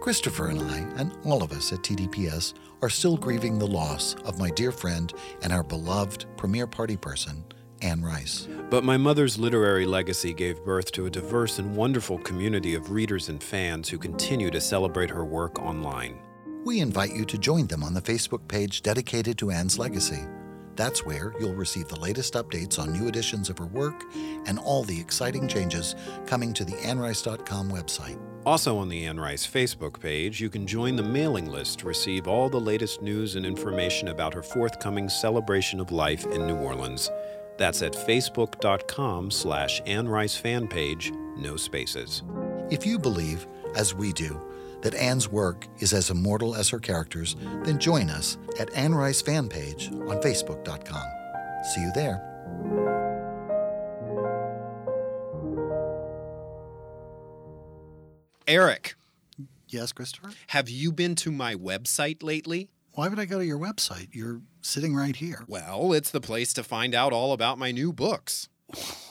Christopher and I, and all of us at TDPS, are still grieving the loss of my dear friend and our beloved premier party person, Anne Rice. But my mother's literary legacy gave birth to a diverse and wonderful community of readers and fans who continue to celebrate her work online. We invite you to join them on the Facebook page dedicated to Anne's legacy. That's where you'll receive the latest updates on new editions of her work and all the exciting changes coming to the AnneRice.com website. Also on the Anne Rice Facebook page, you can join the mailing list to receive all the latest news and information about her forthcoming celebration of life in New Orleans. That's at facebook.com slash Anne Rice fan page, no spaces. If you believe, as we do, that Anne's work is as immortal as her characters, then join us at Anne Rice fan page on facebook.com. See you there. Eric, Yes, Christopher? have you been to my website lately? Why would I go to your website? You're sitting right here. Well, it's the place to find out all about my new books.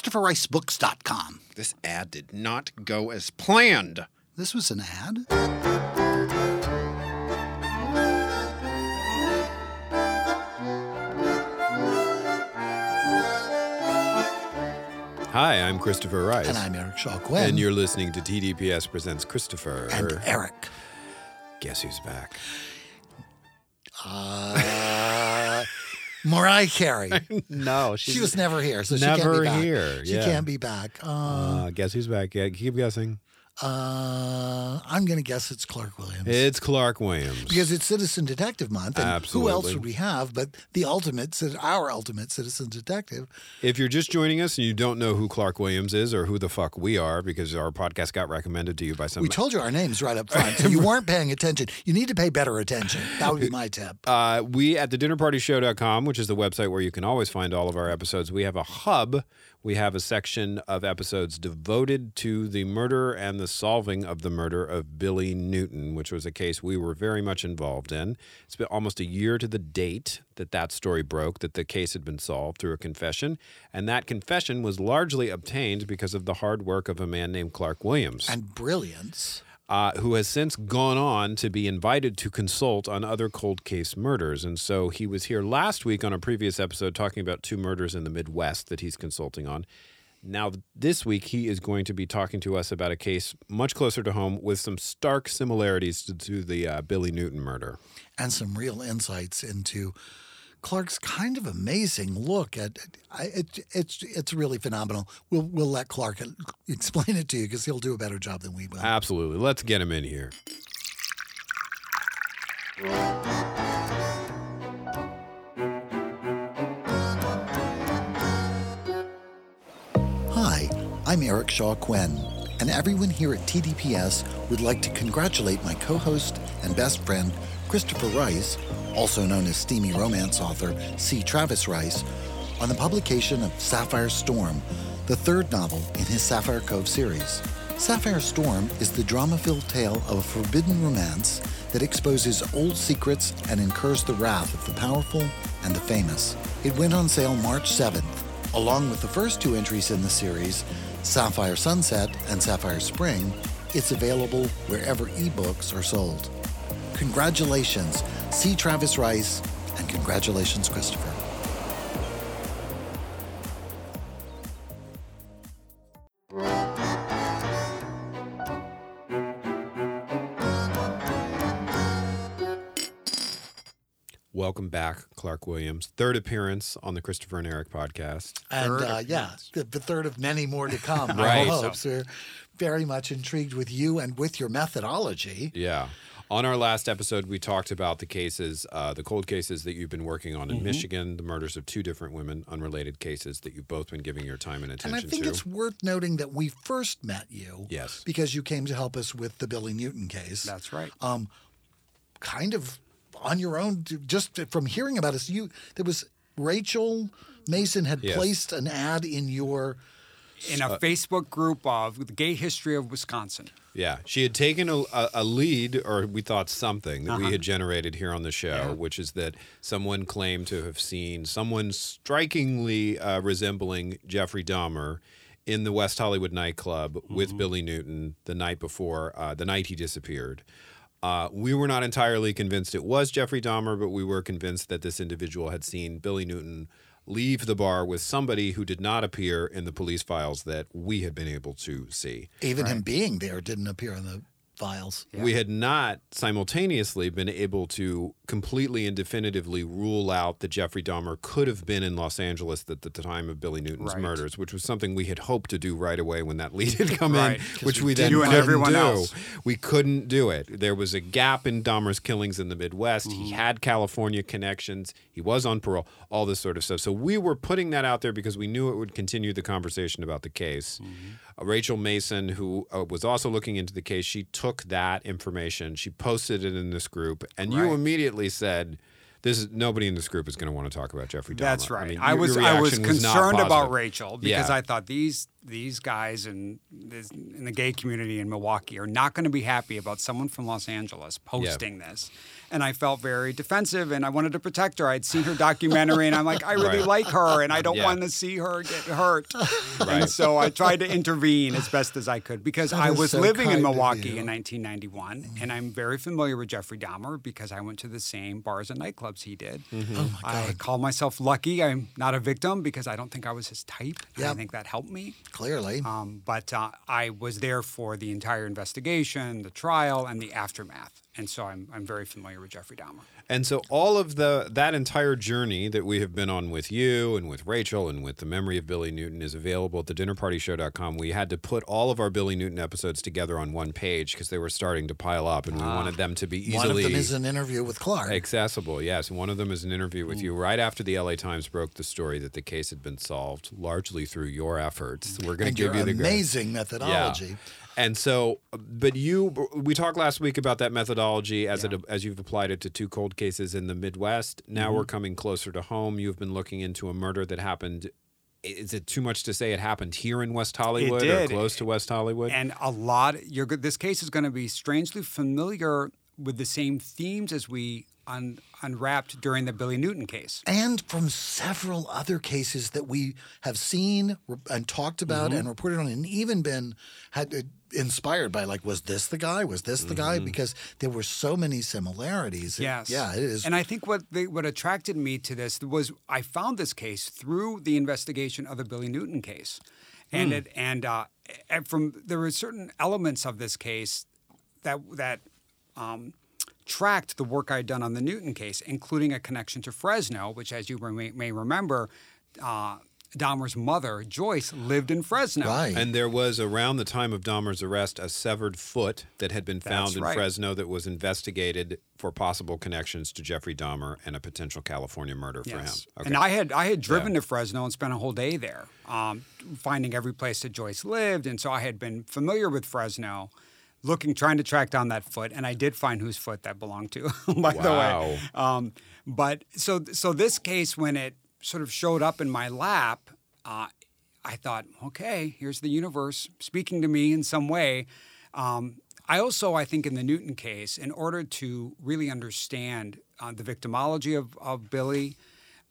ChristopherRiceBooks.com. This ad did not go as planned. This was an ad? Hi, I'm Christopher Rice. And I'm Eric Shaw Quinn. And you're listening to TDPS Presents Christopher. And Eric. Guess who's back? Uh, Mariah Carey. No, She was never here, so she never can't be back. here, She can't be back. Uh, Uh, guess who's back? Yeah, keep guessing. Uh, I'm going to guess it's Clark Williams. It's Clark Williams. because it's Citizen Detective Month, and who else would we have but the ultimate, our ultimate citizen detective? If you're just joining us and you don't know who Clark Williams is or who the fuck we are, because our podcast got recommended to you by some We told you our names right up front, so you weren't paying attention. You need to pay better attention. That would be my tip. Uh, we at the dinnerpartyshow.com, which is the website where you can always find all of our episodes, we have a hub. We have a section of episodes devoted to the murder and the solving of the murder of Billy Newton, which was a case we were very much involved in. It's been almost a year to the date that that story broke, that the case had been solved through a confession. And that confession was largely obtained because of the hard work of a man named Clark Williams And brilliance. Uh, who has since gone on to be invited to consult on other cold case murders. And so he was here last week on a previous episode talking about two murders in the Midwest that he's consulting on. Now, this week, he is going to be talking to us about a case much closer to home with some stark similarities to, to the uh, Billy Newton murder. and some real insights into Clark's kind of amazing look at it, it's it's really phenomenal. We'll we'll let Clark explain it to you because he'll do a better job than we will. Absolutely. Let's get him in here. Hi, I'm Eric Shaw Quinn, and everyone here at TDPS would like to congratulate my co-host and best friend Christopher Rice, also known as steamy romance author C. Travis Rice, on the publication of Sapphire Storm, the third novel in his Sapphire Cove series. Sapphire Storm is the drama-filled tale of a forbidden romance that exposes old secrets and incurs the wrath of the powerful and the famous. It went on sale March 7th, along with the first two entries in the series, Sapphire Sunset and Sapphire Spring. It's available wherever ebooks are sold. Congratulations, C. Travis Rice, and congratulations, Christopher. Welcome back, Clark Williams. Third appearance on the Christopher and Eric podcast. And Third uh, yeah, the, the third of many more to come. Right. I hope. So we're very much intrigued with you and with your methodology. Yeah. On our last episode, we talked about the cases, uh, the cold cases that you've been working on in Mm-hmm. Michigan, the murders of two different women, unrelated cases that you've both been giving your time and attention to. And I think to. it's worth noting that we first met you. Yes. Because you came to help us with the Billy Newton case. That's right. Um, kind of on your own, just from hearing about us. You there was Rachel Mason had Yes. placed an ad in your in a Facebook group of the gay history of Wisconsin. Yeah, she had taken a, a, a lead, or we thought something that Uh-huh. we had generated here on the show, which is that someone claimed to have seen someone strikingly uh, resembling Jeffrey Dahmer in the West Hollywood nightclub Mm-hmm. with Billy Newton the night before, uh, the night he disappeared. Uh, we were not entirely convinced it was Jeffrey Dahmer, but we were convinced that this individual had seen Billy Newton leave the bar with somebody who did not appear in the police files that we had been able to see. even him being there didn't appear in the files. We had not simultaneously been able to completely and definitively rule out that Jeffrey Dahmer could have been in Los Angeles at the time of Billy Newton's Right. murders, which was something we had hoped to do right away when that lead had come Right, in, which we we then didn't. You and couldn't everyone do. else. We couldn't do it. There was a gap in Dahmer's killings in the Midwest. Mm-hmm. He had California connections. He was on parole. All this sort of stuff. So we were putting that out there because we knew it would continue the conversation about the case. Mm-hmm. Uh, Rachel Mason, who uh, was also looking into the case, she took that information, she posted it in this group, and you Right. Immediately said. This is nobody in this group is going to want to talk about Jeffrey Dahmer. That's right. I, mean, your- was I was concerned about. Rachel because Yeah. I thought these these guys in this, in the gay community in Milwaukee are not going to be happy about someone from Los Angeles posting this. And I felt very defensive and I wanted to protect her. I'd seen her documentary and I'm like, I really Right. like her and I don't Yeah. want to see her get hurt. Right. And so I tried to intervene as best as I could because That I was so living in Milwaukee in 1991 and I'm very familiar with Jeffrey Dahmer because I went to the same bars and nightclubs he did. Mm-hmm. Oh my I call myself lucky. I'm not a victim because I don't think I was his type. and I Yep. think that helped me. Clearly. Um, but uh, I was there for the entire investigation, the trial, and the aftermath. And so I'm, I'm very familiar with Jeffrey Dahmer. And so all of the that entire journey that we have been on with you and with Rachel and with the memory of Billy Newton is available at the dinnerpartyshow.com. We had to put all of our Billy Newton episodes together on one page because they were starting to pile up and we ah. wanted them to be easily One of them is an interview with Clark. accessible. Yes, one of them is an interview with you right after the LA Times broke the story that the case had been solved largely through your efforts. We're going to give you the amazing methodology. And so, but you, we talked last week about that methodology as it as you've applied it to two cold cases in the Midwest. Now Mm-hmm. we're coming closer to home. You've been looking into a murder that happened. Is it too much to say it happened here in West Hollywood or close to West Hollywood? And a lot, you're, this case is going to be strangely familiar with the same themes as we un, unwrapped during the Billy Newton case. And from several other cases that we have seen and talked about Mm-hmm. and reported on, and even been had uh, inspired by, like, was this the guy? Was this the guy? Mm-hmm. Because there were so many similarities. It- Yes. yeah, it is. And I think what they, what attracted me to this was I found this case through the investigation of the Billy Newton case, and it and uh, and from there were certain elements of this case that that um, tracked the work I'd done on the Newton case, including a connection to Fresno, which, as you may, may remember. Uh, Dahmer's mother, Joyce, lived in Fresno. right. And there was around the time of Dahmer's arrest a severed foot that had been found That's in right. Fresno that was investigated for possible connections to Jeffrey Dahmer and a potential California murder for Yes. him. And I had I had driven to Fresno and spent a whole day there, um, finding every place that Joyce lived, and so I had been familiar with Fresno, looking trying to track down that foot, and I did find whose foot that belonged to, by the way. Um, but so so this case when it sort of showed up in my lap, uh, I thought, okay, here's the universe speaking to me in some way. Um, I also, I think, in the Newton case, in order to really understand uh, the victimology of, of Billy,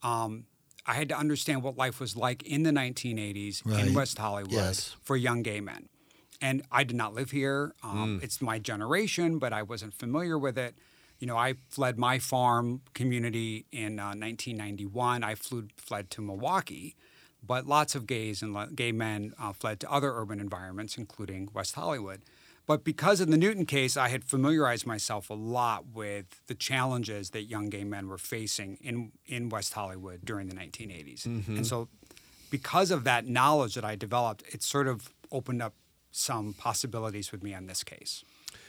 um, I had to understand what life was like in the 1980s Right. in West Hollywood Yes. for young gay men. And I did not live here. Um, It's my generation, but I wasn't familiar with it. You know, I fled my farm community in uh, 1991. I flew, fled to Milwaukee, but lots of gays and le- gay men uh, fled to other urban environments, including West Hollywood. But because of the Newton case, I had familiarized myself a lot with the challenges that young gay men were facing in, in West Hollywood during the 1980s. And so, because of that knowledge that I developed, it sort of opened up some possibilities with me on this case.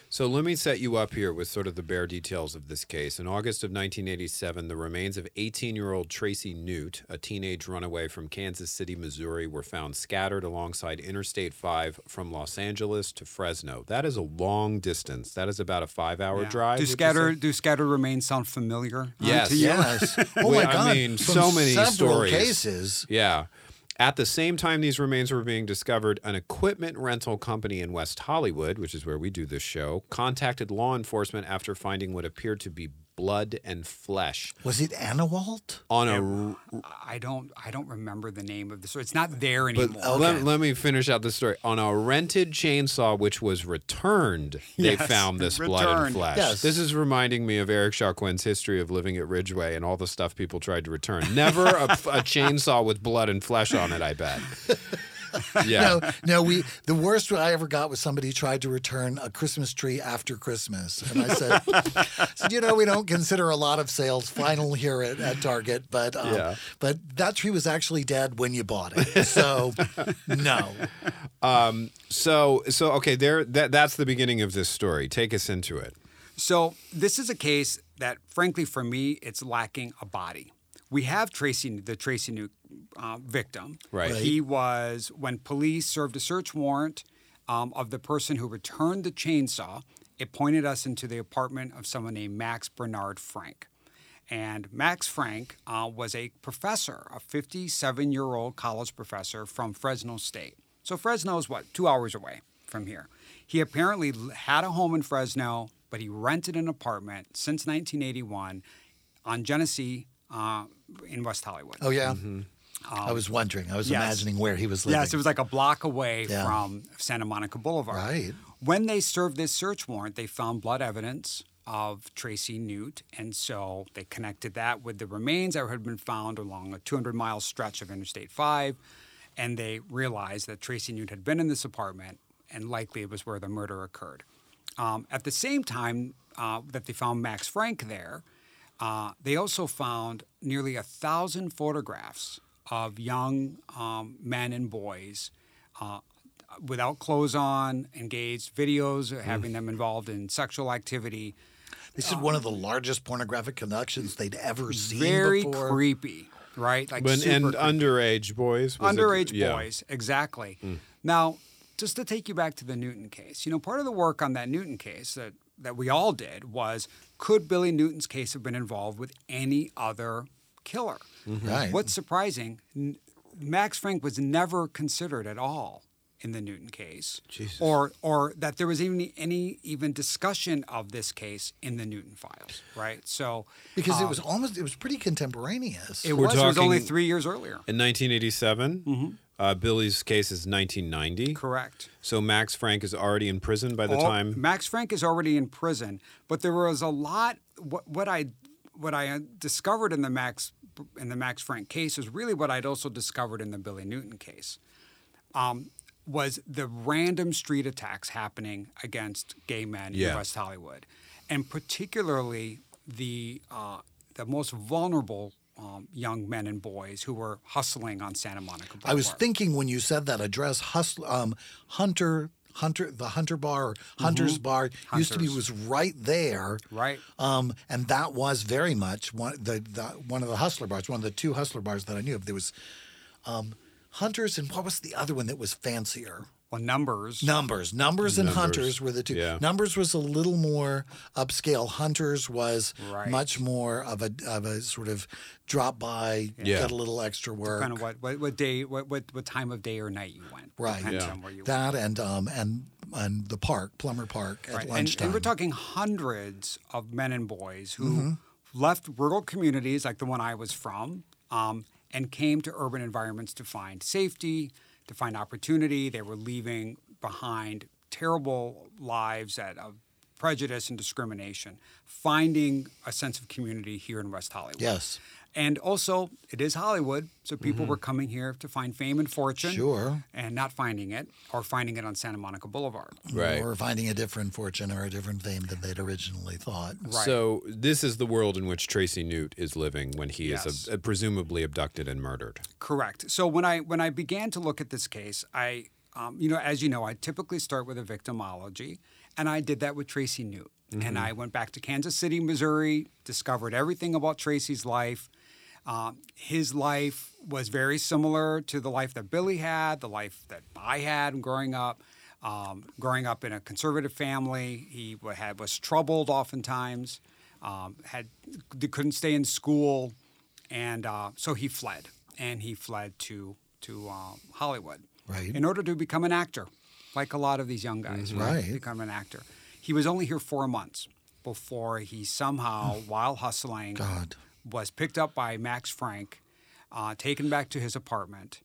So let me set you up here with sort of the bare details of this case. In August of 1987, the remains of 18 year old Tracy Nute, a teenage runaway from Kansas City, Missouri, were found scattered alongside Interstate 5 from Los Angeles to Fresno. That is a long distance. That is about a five hour Yeah. drive. Do would you scatter do scattered remains sound familiar? Yes. to you? Yes. Oh my God. I mean, From so many several stories. cases. Yeah. At the same time these remains were being discovered, an equipment rental company in West Hollywood, which is where we do this show, contacted law enforcement after finding what appeared to be blood and flesh Was it Anawalt? on a I don't I don't remember the name of the story. It's not there But anymore. let, let me finish out the story. On a rented chainsaw, which was returned, they Yes, found this blood and flesh. Yes. This is reminding me of Eric Shaw Quinn's history of living at Ridgeway and all the stuff people tried to return. Never a, a chainsaw with blood and flesh on it, I bet. Yeah. No, no. We the worst I ever got was somebody tried to return a Christmas tree after Christmas, and I said, said, you know, we don't consider a lot of sales final here at, at Target, but um, Yeah. but that tree was actually dead when you bought it, so no. So, so okay, there. That that's the beginning of this story. Take us into it. So this is a case that, frankly, for me, it's lacking a body. We have Tracy, the Tracy Nute uh, victim. Right. Right. He was when police served a search warrant um, of the person who returned the chainsaw. It pointed us into the apartment of someone named Max Bernard Frank. And Max Frank uh, was a professor, a 57 year old college professor from Fresno State. So Fresno is what, two hours away from here. He apparently had a home in Fresno, but he rented an apartment since 1981 on Genesee uh, in West Hollywood. Oh yeah, I was wondering. I was yes. imagining where he was living. Yes, it was like a block away Yeah. from Santa Monica Boulevard. Right. When they served this search warrant, they found blood evidence of Tracy Nute, and so they connected that with the remains that had been found along a 200 mile stretch of Interstate 5, and they realized that Tracy Nute had been in this apartment, and likely it was where the murder occurred. Um, at the same time uh, that they found Max Frank there, uh, they also found nearly a thousand photographs of young um, men and boys uh, without clothes on, engaged, videos having them involved in sexual activity. They said one of the largest pornographic connections they'd ever seen Very before. creepy, right? Like But, super and creepy. underage boys. was it- underage yeah. boys, exactly. Now, just to take you back to the Newton case, you know, part of the work on that Newton case that, that we all did was could Billy Newton's case have been involved with any other killer? Mm-hmm. Right. What's surprising, n- Max Frank was never considered at all in the Newton case, Jesus. or or that there was even any even discussion of this case in the Newton files, right? So because it um, was almost it was pretty contemporaneous. it We're was, it was only three years earlier. In 1987, mm-hmm. uh, Billy's case is 1990. Correct. So Max Frank is already in prison by the All- time. Max Frank is already in prison, but there was a lot. What, what I what I discovered in the Max in the Max Frank case is really what I'd also discovered in the Billy Newton case. Um, was the random street attacks happening against gay men Yeah. in West Hollywood, and particularly the uh, the most vulnerable um, young men and boys who were hustling on Santa Monica Boulevard. I was thinking when you said that address, Hustler, um, Hunter, Hunter, the Hunter Bar, or Hunter's Bar used to be Mm-hmm. Was right there, Right. Um, and that was very much one the, the one of the Hustler bars, one of the two Hustler bars that I knew of. There was um, Hunters, and what was the other one that was fancier? Well, numbers. Numbers, numbers, and Numbers, hunters were the two. yeah. Numbers was a little more upscale. Hunters was Right. much more of a of a sort of drop by, Yeah. get a little extra work. kind of what, what what day what, what what time of day or night you went Right. Yeah. you that and um and and the park, Plummer Park at went. Right. And, lunchtime. and we're talking hundreds of men and boys who Mm-hmm. left rural communities like the one I was from um, and came to urban environments to find safety, to find opportunity. They were leaving behind terrible lives at of prejudice and discrimination, finding a sense of community here in West Hollywood. Yes. And also, it is Hollywood, so people were coming here to find fame and fortune. Mm-hmm. Sure. And not finding it, or finding it on Santa Monica Boulevard. Right. Or finding a different fortune or a different fame than they'd originally thought. Right. So this is the world in which Tracy Nute is living when he Yes. is uh, presumably abducted and murdered. Correct. So when I when I began to look at this case, I um, you know as you know I typically start with a victimology, And I did that with Tracy Nute. Mm-hmm. And I went back to Kansas City, Missouri, discovered everything about Tracy's life. Um, his life was very similar to the life that Billy had, the life that I had growing up. Um, growing up in a conservative family, he had was troubled oftentimes. Um, had couldn't stay in school, and uh, so he fled, and he fled to to um, Hollywood Right. in order to become an actor, like a lot of these young guys, right? Right. Become an actor. He was only here four months before he somehow, while hustling, God. was picked up by Max Frank, uh, taken back to his apartment,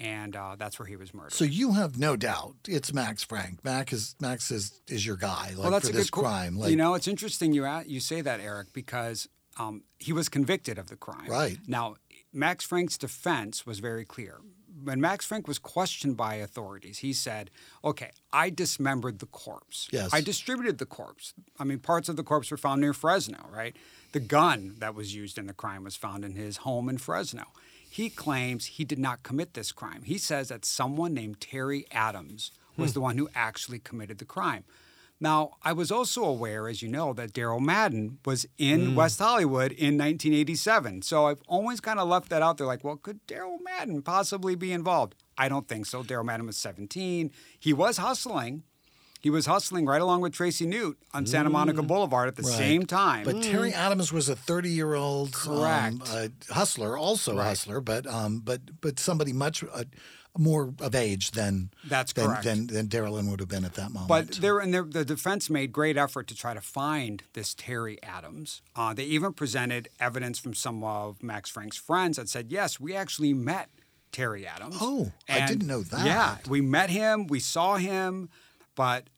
and uh, that's where he was murdered. So you have no doubt it's Max Frank. Max is Max is is your guy. Like well, that's for a this good crime. Like you know, it's interesting you a- you say that, Eric, because um, he was convicted of the crime. Right. now, Max Frank's defense was very clear. When Max Frank was questioned by authorities, he said, "Okay, I dismembered the corpse. Yes. I distributed the corpse. I mean, parts of the corpse were found near Fresno. Right. The gun that was used in the crime was found in his home in Fresno." He claims he did not commit this crime. He says that someone named Terry Adams was hmm. the one who actually committed the crime. Now, I was also aware, as you know, that Daryl Madden was in West Hollywood in 1987. So I've always kind of left that out there like, well, could Daryl Madden possibly be involved? I don't think so. Daryl Madden was 17. He was hustling. He was hustling right along with Tracy Nute on Santa Monica Boulevard at the Right. same time. But Terry Adams was a 30 year old um, Correct. uh, hustler, also a hustler, but um, but but somebody much uh, more of age than That's than, correct. than than Daryl Lynn would have been at that moment. But there, and there, the defense made great effort to try to find this Terry Adams. Uh, they even presented evidence from some of Max Frank's friends that said, "Yes, we actually met Terry Adams." Oh, I didn't know that. Yeah, we met him, we saw him, but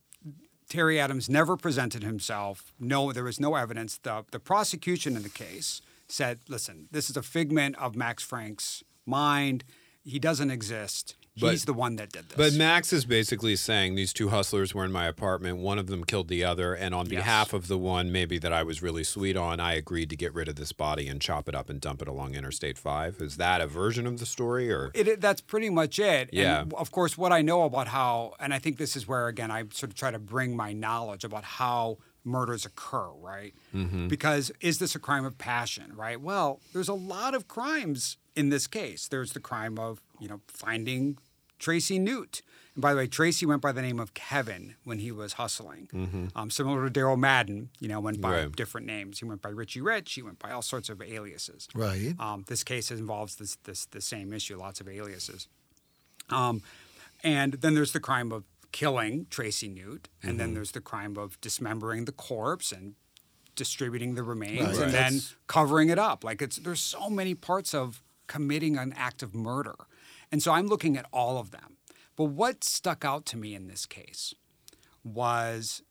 Terry Adams never presented himself. No, there was no evidence. The the prosecution in the case said, "Listen, this is a figment of Max Frank's mind. He doesn't exist. But- He's the one that did this." But Max is basically saying these two hustlers were in my apartment. One of them killed the other, and on Yes. behalf of the one maybe that I was really sweet on, I agreed to get rid of this body and chop it up and dump it along Interstate Five. Is that a version of the story, or It, it- that's pretty much it. Yeah. And of course, what I know about how, and I think this is where again I sort of try to bring my knowledge about how murders occur, right? Mm-hmm. Because is this a crime of passion, right? Well, there's a lot of crimes in this case. There's the crime of you know finding Tracy Nute. And by the way, Tracy went by the name of Kevin when he was hustling. Um, similar to Daryl Madden, you know, went by Mm-hmm. Right. different names. He went by Richie Rich. He went by all sorts of aliases. Right. Um, this case involves this, this the same issue, lots of aliases. Um, and then there's the crime of killing Tracy Nute, and Mm-hmm. then there's the crime of dismembering the corpse and distributing the remains, Right. and then That's- covering it up. Like it's there's so many parts of committing an act of murder, and so I'm looking at all of them. But what stuck out to me in this case was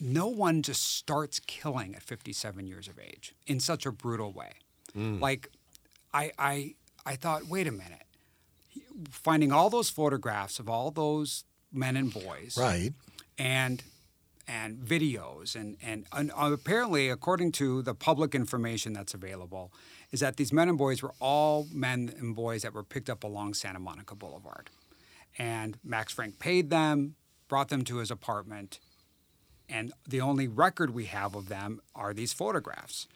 no one just starts killing at 57 years of age in such a brutal way. Mm. Like, I, I, I thought, wait a minute. Finding all those photographs of all those men and boys, right. and and videos, and, and and apparently, according to the public information that's available, is that these men and boys were all men and boys that were picked up along Santa Monica Boulevard, and Max Frank paid them, brought them to his apartment, and the only record we have of them are these photographs.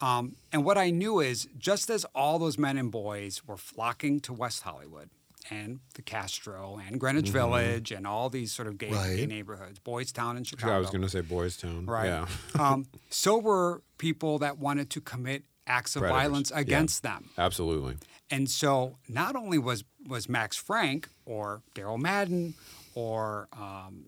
Um, and what I knew is just as all those men and boys were flocking to West Hollywood and the Castro and Greenwich Village and all these sort of gay, gay neighborhoods, Boys Town in Chicago. I was going to say Boys Town, Right. Yeah, um, so were people that wanted to commit acts of Predators. violence Yeah. against them. absolutely. And so not only was was Max Frank or Daryl Madden or um,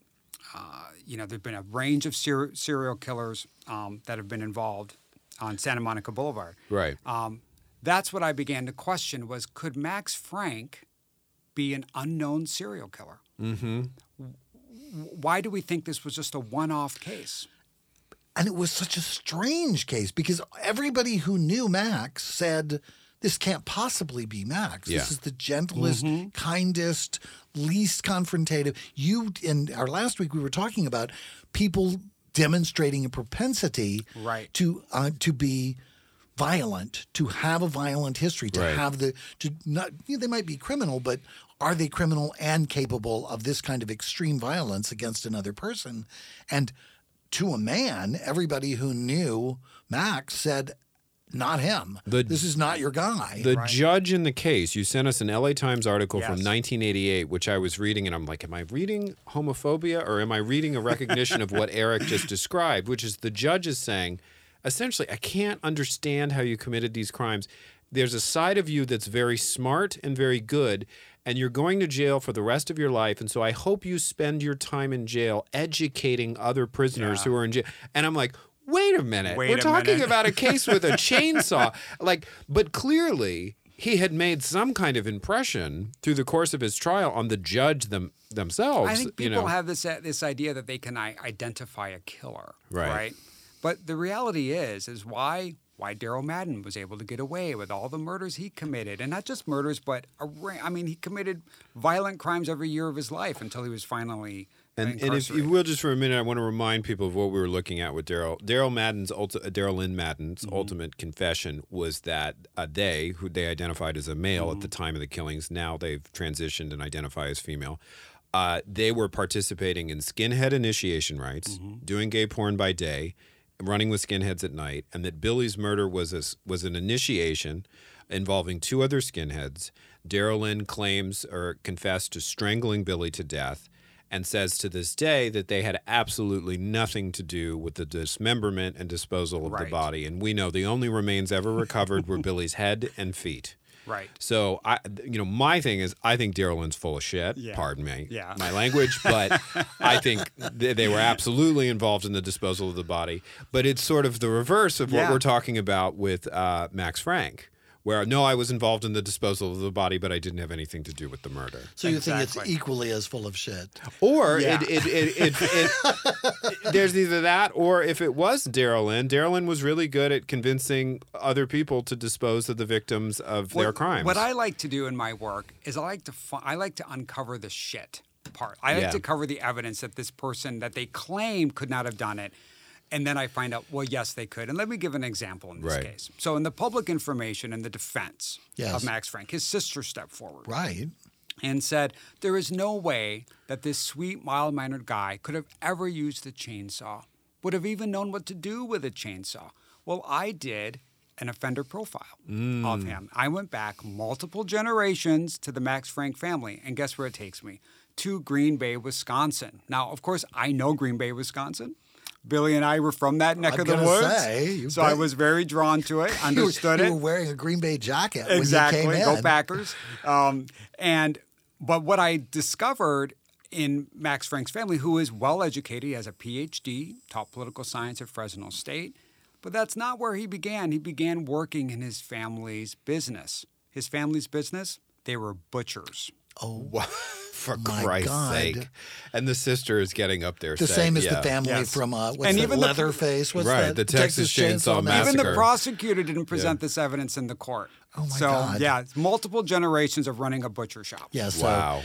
uh, you know there've been a range of ser- serial killers um, that have been involved on Santa Monica Boulevard. Right. Um, that's what I began to question: was could Max Frank be an unknown serial killer? Mm-hmm. Why do we think this was just a one-off case? And it was such a strange case because everybody who knew Max said, this can't possibly be Max. Yeah. This is the gentlest, Mm-hmm. kindest, least confrontative. You, in our last week, we were talking about people demonstrating a propensity Right. to uh, to be violent, to have a violent history, to Right. have the to not you know, they might be criminal, but are they criminal and capable of this kind of extreme violence against another person? And to a man, everybody who knew Max said, not him. The- this is not your guy. The judge in the case, you sent us an LA Times article from 1988, which I was reading, and I'm like, am I reading homophobia or am I reading a recognition of what Eric just described? Which is the judge is saying, essentially, I can't understand how you committed these crimes. There's a side of you that's very smart and very good, and you're going to jail for the rest of your life. And so I hope you spend your time in jail educating other prisoners who are in jail. And I'm like, wait a minute. Wait We're a talking minute. about a case with a chainsaw. Like, but clearly he had made some kind of impression through the course of his trial on the judge them themselves. I think you people know. have this uh, this idea that they can I- identify a killer, Right. But the reality is, is why why Daryl Madden was able to get away with all the murders he committed, and not just murders, but a, ra- I mean, he committed violent crimes every year of his life until he was finally and, and if you will just for a minute, I want to remind people of what we were looking at with Daryl. Daryl Madden's ulti- uh, Daryl Lynn Madden's Mm-hmm. ultimate confession was that uh, they, who they identified as a male Mm-hmm. at the time of the killings, now they've transitioned and identify as female. Uh, they were participating in skinhead initiation rites, Mm-hmm. doing gay porn by day, running with skinheads at night, and that Billy's murder was a, was an initiation involving two other skinheads. Daryl Lynn claims or confessed to strangling Billy to death and says to this day that they had absolutely nothing to do with the dismemberment and disposal of the body. And we know the only remains ever recovered were Billy's head and feet. Right. So I, you know, my thing is, I think Daryl Lynn's full of shit. Yeah. Pardon me, Yeah. my language, but I think they, they were absolutely involved in the disposal of the body. But it's sort of the reverse of what we're talking about with uh, Max Frank, where no, I was involved in the disposal of the body, but I didn't have anything to do with the murder. so you think it's equally as full of shit. Or Yeah. it, it, it, it, it, there's either that, or if it was Daryl Lynn, Daryl Lynn was really good at convincing other people to dispose of the victims of their What- crimes. What I like to do in my work is I like to fi- I like to uncover the shit part. I like Yeah. to cover the evidence that this person that they claim could not have done it. And then I find out, well, yes, they could. And let me give an example in this Right. case. So, in the public information in the defense Yes. of Max Frank, his sister stepped forward Right. and said, There is no way that this sweet, mild mannered guy could have ever used a chainsaw, would have even known what to do with a chainsaw. Well, I did an offender profile mm. of him. I went back multiple generations to the Max Frank family, and guess where it takes me? To Green Bay, Wisconsin. Now, of course, I know Green Bay, Wisconsin. Billy and I were from that neck I'm of the woods. say, so I was very drawn to it, understood you it You were wearing a Green Bay jacket exactly. when you came Go in. Packers. Um, and but what I discovered in Max Frank's family, who is well educated, he has a PhD, taught political science at Fresno State, but that's not where he began. He began working in his family's business. His family's business, they were butchers. for My Christ's God. sake. And the sister is getting up there. The saying, same as yeah. the family Yes. from uh, what's And that, even the- Leatherface? What's Right, that? the Texas Chainsaw Massacre. Even the prosecutor didn't present this evidence in the court. Oh, my so, God. yeah, multiple generations of running a butcher shop. Yeah, so Wow.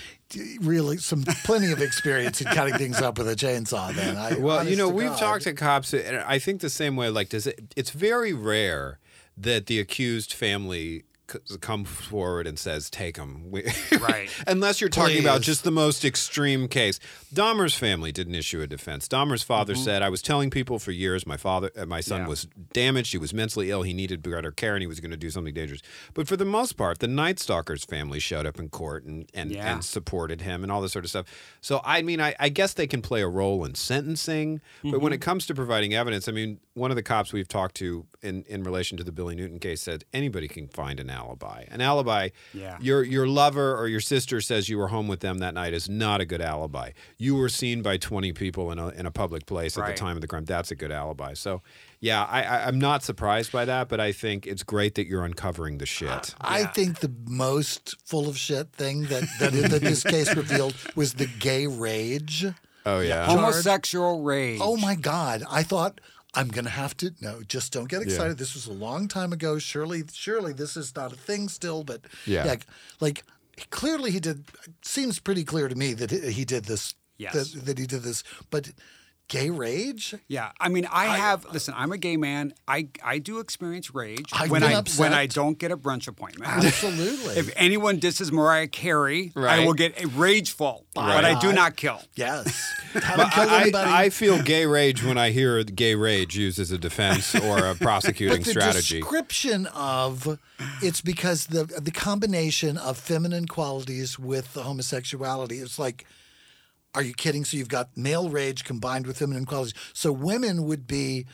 really some plenty of experience in cutting things up with a chainsaw. Then, I, Well, you know, we've God. talked to cops, and I think the same way. Like, does it? It's very rare that the accused family c- come forward and says, "Take him," Right. Unless you're talking about just the most extreme case. Dahmer's family didn't issue a defense. Dahmer's father said, "I was telling people for years my father, uh, my son Mm-hmm. Yeah. was damaged. He was mentally ill. He needed better care, and he was going to do something dangerous." But for the most part, the Night Stalker's family showed up in court and and, Yeah. and supported him and all this sort of stuff. So I mean, I, I guess they can play a role in sentencing, but Mm-hmm. when it comes to providing evidence, I mean, one of the cops we've talked to in, in relation to the Billy Newton case said anybody can find an alibi. An alibi, Yeah. your your lover or your sister says you were home with them that night is not a good alibi. You were seen by twenty people in a in a public place at the time of the crime. That's a good alibi. So. Yeah, I, I, I'm not surprised by that, but I think it's great that you're uncovering the shit. I think the most full of shit thing that that, that this case revealed was the gay rage. Oh yeah, Homosexual rage. Oh my God! I thought I'm gonna have to. No, just don't get excited. This was a long time ago. Surely, surely this is not a thing still. But Yeah. like clearly he did. Seems pretty clear to me that he he did this. Yes. That, that he did this, but gay rage? Yeah, I mean, I, have. Listen, I'm a gay man. I I do experience rage I've when I upset. when I don't get a brunch appointment. Absolutely. if anyone disses Mariah Carey, I will get a rageful, but I do not kill. yes. But Haven't I. I feel gay rage when I hear gay rage used as a defense or a prosecuting but the strategy. description of it's because the the combination of feminine qualities with the homosexuality it's like are you kidding so you've got male rage combined with feminine qualities so women would be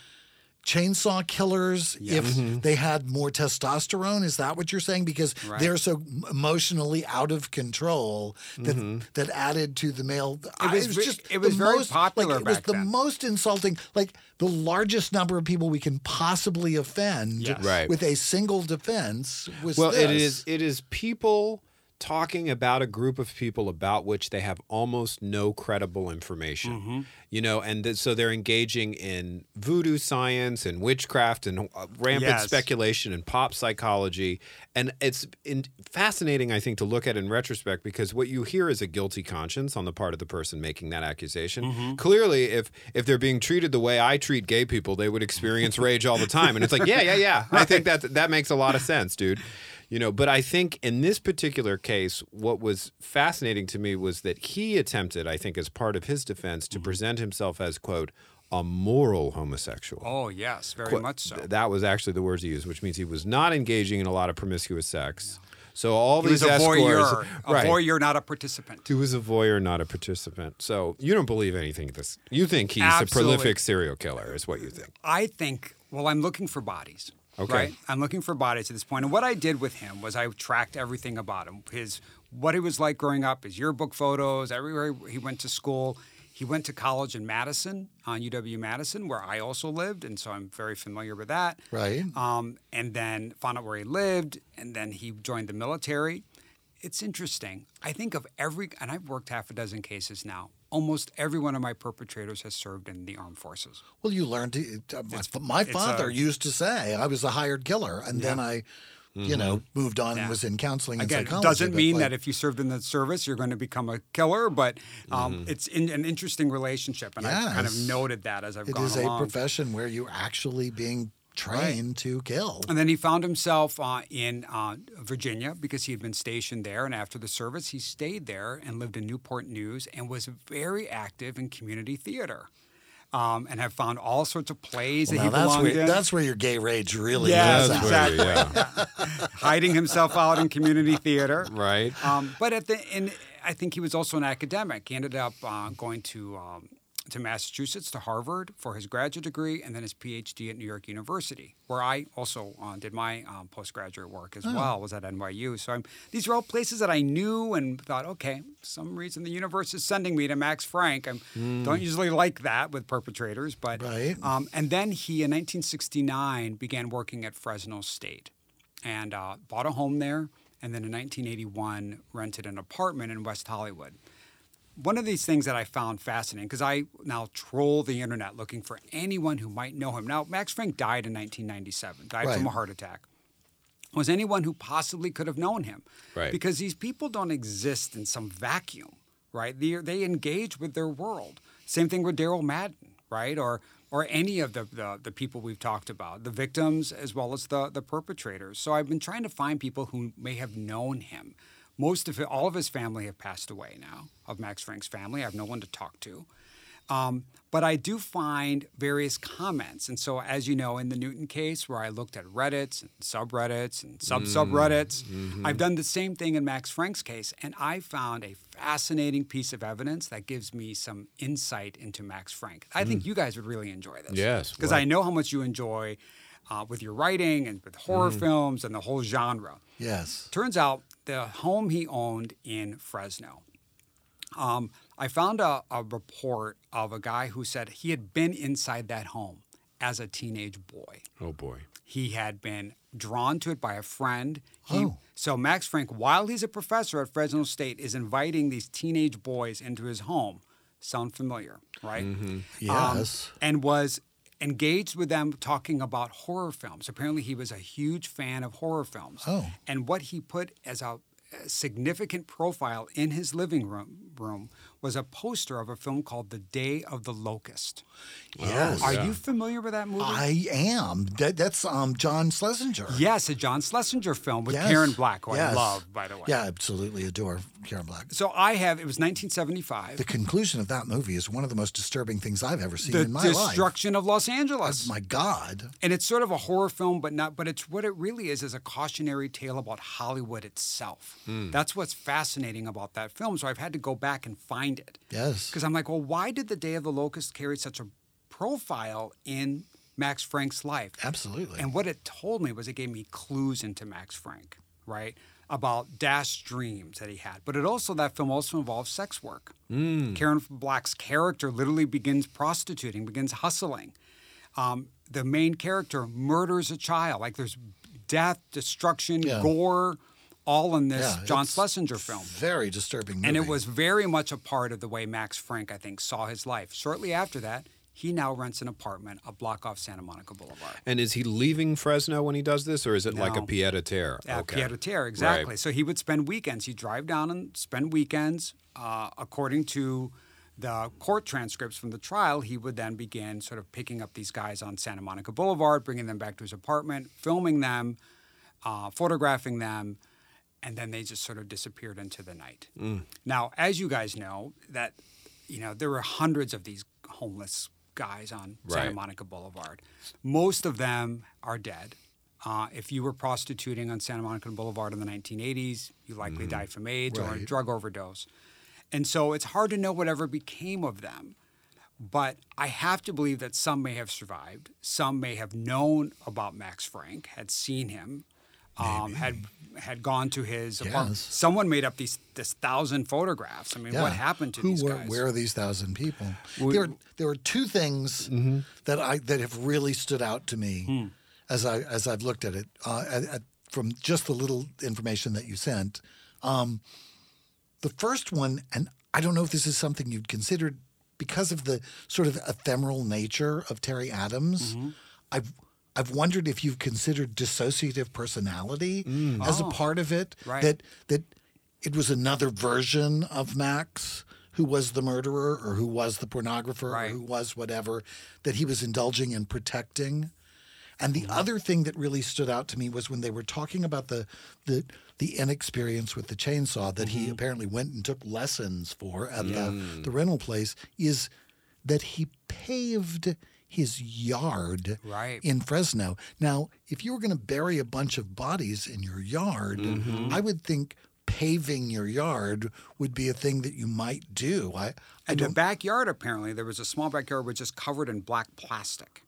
chainsaw killers if Mm-hmm. they had more testosterone is that what you're saying because Right. they're so emotionally out of control that Mm-hmm. that added to the male I- was ve- just it was the very most, popular like, it was the then. most insulting like the largest number of people we can possibly offend Yes. Right. with a single defense was Well, it this. is it is people talking about a group of people about which they have almost no credible information. Mm-hmm. You know, and th- so they're engaging in voodoo science and witchcraft and uh, rampant Yes. speculation and pop psychology, and it's in, fascinating, I think, to look at in retrospect because what you hear is a guilty conscience on the part of the person making that accusation. Mm-hmm. Clearly, if if they're being treated the way I treat gay people, they would experience rage all the time, and it's like, yeah, yeah, yeah. I think that that makes a lot of sense, dude. You know, but I think in this particular case, what was fascinating to me was that he attempted, I think, as part of his defense, to mm-hmm. present himself as quote a moral homosexual. Oh yes, very Quote, much so. th- That was actually the words he used, which means he was not engaging in a lot of promiscuous sex. So all He these was a escorts, voyeur, a right? voyeur, not a participant. He was a voyeur, not a participant. So you don't believe anything. Of this you think he's Absolutely. a prolific serial killer, is what you think? I think, well, I'm looking for bodies. Okay. Right? I'm looking for bodies at this point. And what I did with him was I tracked everything about him his, what he was like growing up, his yearbook photos, everywhere he went to school. He went to college in Madison, on UW Madison, where I also lived. And so I'm very familiar with that. Right. Um, and then found out where he lived. And then he joined the military. It's interesting. I think of every, and I've worked half a dozen cases now. Almost every one of my perpetrators has served in the armed forces. Well, you learned. To, uh, my, my father a- used to say I was a hired killer, and then I, you know, moved on and was in counseling and Again, it psychology. doesn't mean like, that if you served in the service, you're going to become a killer, but um, Mm-hmm. it's in, an interesting relationship, and I've kind of noted that as I've it gone is a profession where you're actually being trained to kill. And then he found himself uh, in uh, Virginia because he had been stationed there. And after the service, he stayed there and lived in Newport News and was very active in community theater. Um, and have found all sorts of plays Well, that he that's belonged where in, that's where your gay rage really Yes, is. That's at. where yeah. hiding himself out in community theater. right. Um, but at the and I think he was also an academic. He ended up uh, going to um, to Massachusetts to Harvard for his graduate degree and then his PhD at New York University, where I also uh, did my um, postgraduate work as well. Was at NYU. So I'm, these are all places that I knew and thought, okay, some reason the universe is sending me to Max Frank. I don't usually like that with perpetrators, but Right. um, and then he in 1969 began working at Fresno State and uh, bought a home there. And then in 1981, rented an apartment in West Hollywood. One of these things that I found fascinating, because I now troll the internet looking for anyone who might know him. Now, Max Frank died in 1997, died from a heart attack. Was anyone who possibly could have known him? Right. Because these people don't exist in some vacuum, right? They, they engage with their world. Same thing with Daryl Madden, right? Or or any of the, the, the people we've talked about, the victims as well as the, the perpetrators. So I've been trying to find people who may have known him. Most of it, all of his family have passed away now, of Max Frank's family. I have no one to talk to. Um, but I do find various comments. And so, as you know, in the Newton case, where I looked at Reddits and subreddits and sub subreddits, I've done the same thing in Max Frank's case. And I found a fascinating piece of evidence that gives me some insight into Max Frank. I think you guys would really enjoy this. Yes, Because well- I know how much you enjoy uh, with your writing and with horror films and the whole genre. Yes. Turns out the home he owned in Fresno. Um, I found a, a report of a guy who said he had been inside that home as a teenage boy. oh boy. He had been drawn to it by a friend. He, Oh. So Max Frank, while he's a professor at Fresno State, is inviting these teenage boys into his home. Sound familiar, right? Um, Yes. and was engaged with them talking about horror films. Apparently, he was a huge fan of horror films. Oh. And what he put as a a significant profile in his living room room was a poster of a film called The Day of the Locust. Yes. Are you familiar with that movie? I am. That, that's um, John Schlesinger. yes, a John Schlesinger film with Yes. Karen Black, who I love, by the way. Yeah, absolutely adore Karen Black. So I have, it was 1975. The conclusion of that movie is one of the most disturbing things I've ever seen the in my life. The destruction of Los Angeles. Oh, My God. and it's sort of a horror film, but not. But it's what it really is is a cautionary tale about Hollywood itself. That's what's fascinating about that film. So I've had to go back and find it Yes. because I'm like, well, why did the Day of the Locust carry such a profile in Max Frank's life? Absolutely. And what it told me was it gave me clues into Max Frank, right? About dashed dreams that he had. But it also, that film also involves sex work. Karen Black's character literally begins prostituting, begins hustling. Um, the main character murders a child. Like there's death, destruction, Yeah. gore, all in this Yeah, John Schlesinger film. Very disturbing movie. And it was very much a part of the way Max Frank, I think, saw his life. Shortly after that, he now rents an apartment a block off Santa Monica Boulevard. And is he leaving Fresno when he does this, or is it like a pied a terre? Yeah, okay. pied a terre, exactly. Right. So he would spend weekends. He'd drive down and spend weekends. Uh, according to the court transcripts from the trial, he would then begin sort of picking up these guys on Santa Monica Boulevard, bringing them back to his apartment, filming them, uh, photographing them, and then they just sort of disappeared into the night. Now, as you guys know, that you know there were hundreds of these homeless guys on Santa Monica Boulevard. Most of them are dead. Uh, if you were prostituting on Santa Monica Boulevard in the 1980s, you likely died from AIDS or a drug overdose. And so it's hard to know whatever became of them. But I have to believe that some may have survived. Some may have known about Max Frank, had seen him, um, had had gone to his apartment. Someone made up these this thousand photographs. I mean, what happened to Who these were, guys? Where are these thousand people? there, are, there are two things Mm-hmm. that I that have really stood out to me Hmm. as I as I've looked at it uh, at, at, from just the little information that you sent. Um, the first one, and I don't know if this is something you'd considered because of the sort of ephemeral nature of Terry Adams. Mm-hmm. I've I've wondered if you've considered dissociative personality mm. as a oh. part of it. Mm. Right. That that it was another version of Max who was the murderer or who was the pornographer Right. or who was whatever that he was indulging and protecting. And the mm-hmm. other thing that really stood out to me was when they were talking about the the the inexperience with the chainsaw that he mm-hmm. apparently went and took lessons for at the, mm. the rental place is that he paved his yard Right. in Fresno. Now, if you were going to bury a bunch of bodies in your yard, mm-hmm. I would think paving your yard would be a thing that you might do. I, I And the backyard, apparently, there was a small backyard which is covered in black plastic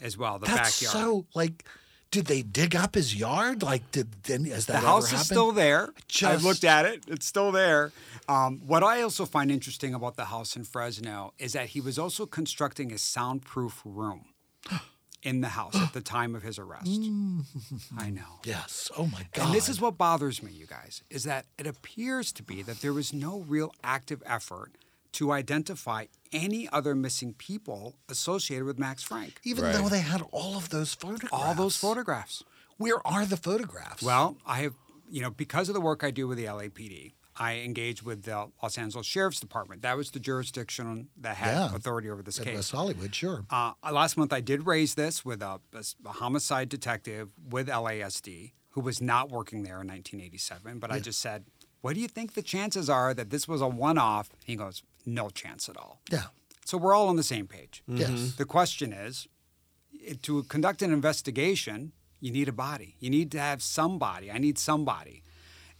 as well. The That's backyard. so like. Did they dig up his yard? Like, did then has that the house is still there. I've looked at it; it's still there. Um, what I also find interesting about the house in Fresno is that he was also constructing a soundproof room in the house at the time of his arrest. I know. Yes. Oh my God. And this is what bothers me, you guys, is that it appears to be that there was no real active effort to identify any other missing people associated with Max Frank. even Right. though they had all of those photographs. All those photographs. Where are the photographs? Well, I have, you know, because of the work I do with the LAPD, I engage with the Los Angeles Sheriff's Department. That was the jurisdiction that had Yeah. authority over this at case. West Hollywood, sure. Uh, last month, I did raise this with a, a homicide detective with LASD who was not working there in 1987. But I just said, "What do you think the chances are that this was a one-off?" He goes, "No chance at all." yeah. So we're all on the same page. Yes. The question is, to conduct an investigation, you need a body. You need to have somebody. I need somebody.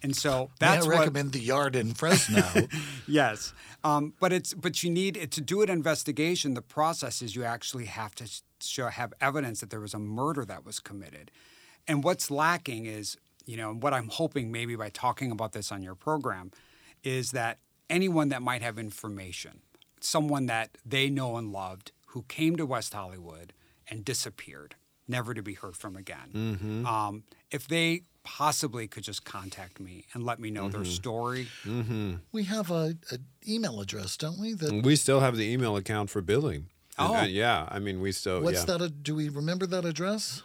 And so that's May I what recommend the yard in Fresno. yes, um, but it's but you need to do an investigation. The process is you actually have to show have evidence that there was a murder that was committed, and what's lacking is you know what I'm hoping maybe by talking about this on your program is that anyone that might have information, someone that they know and loved who came to West Hollywood and disappeared, never to be heard from again. Um, if they possibly could just contact me and let me know their story. we have a, a email address, don't we? That We still have the email account for billing. And, Oh. uh, yeah. I mean, we still. what's yeah. that? A, do we remember that address?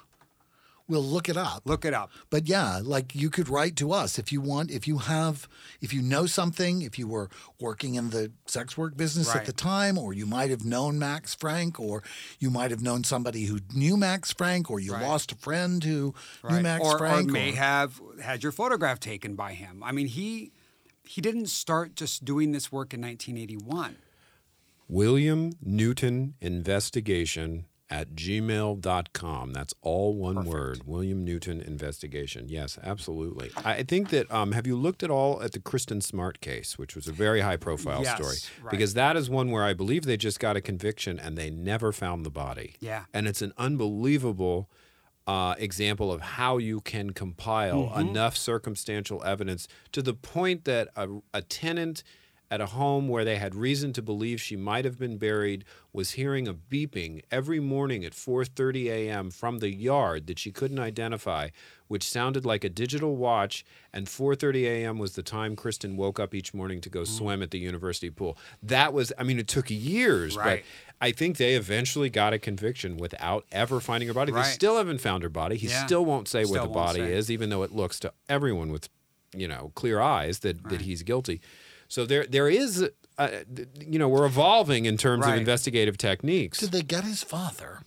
We'll look it up. Look it up. But yeah, like you could write to us if you want, if you have, if you know something, if you were working in the sex work business at the time, or you might have known Max Frank, or you might have known somebody who knew Max Frank, or you Right. lost a friend who knew Max or, Frank. or may have had your photograph taken by him. I mean, he he didn't start just doing this work in 1981. William Newton Investigation at gmail.com. That's all one word. William Newton Investigation. Yes, absolutely. I I think that, um, have you looked at all at the Kristin Smart case, which was a very high profile Yes, story? right. Because that is one where I believe they just got a conviction and they never found the body. Yeah. And it's an unbelievable uh, example of how you can compile Mm-hmm. enough circumstantial evidence to the point that a, a tenant at a home where they had reason to believe she might have been buried was hearing a beeping every morning at 4:30 a.m. from the yard that she couldn't identify which sounded like a digital watch and 4:30 a.m. was the time Kristin woke up each morning to go Mm. swim at the university pool that was i mean it took years Right. but I think they eventually got a conviction without ever finding her body. They still haven't found her body. He Yeah. still won't say Still what the body say. is, even though it looks to everyone with, you know, clear eyes that, that he's guilty. So there there is, uh, you know, we're evolving in terms of investigative techniques. Did they get his father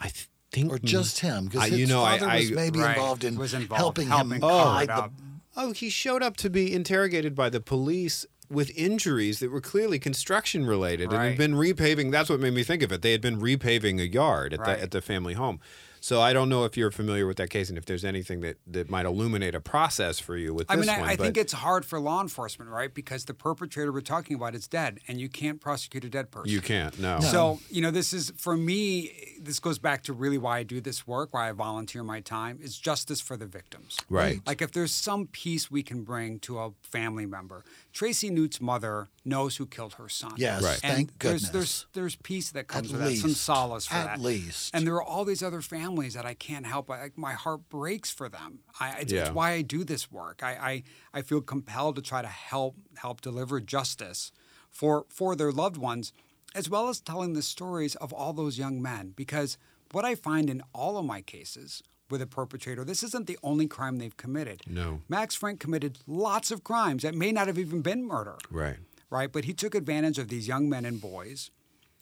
I th- think, or just him? I- Because you his know, I- father was maybe Right. involved in Was involved, helping, helping him cover hide it the. Oh, he showed up to be interrogated by the police with injuries that were clearly construction related and had been repaving. That's what made me think of it. They had been repaving a yard at Right. the at the family home. So I don't know if you're familiar with that case and if there's anything that, that might illuminate a process for you with I this mean, I, one. I but think it's hard for law enforcement, right? Because the perpetrator we're talking about is dead, and you can't prosecute a dead person. you can't. No. So, you know, this is for me, this goes back to really why I do this work, why I volunteer my time, is justice for the victims. Right. Like if there's some peace we can bring to a family member. Tracy Nute's mother knows who killed her son. Yes, Right. And thank there's, goodness. There's there's peace that comes At with that, some solace for At that. At least. And there are all these other families that I can't help. I, my heart breaks for them. I, it's, Yeah. it's why I do this work. I, I I feel compelled to try to help help deliver justice for for their loved ones, as well as telling the stories of all those young men. Because what I find in all of my cases with a perpetrator, this isn't the only crime they've committed. No. Max Frank committed lots of crimes that may not have even been murder right. right? But he took advantage of these young men and boys,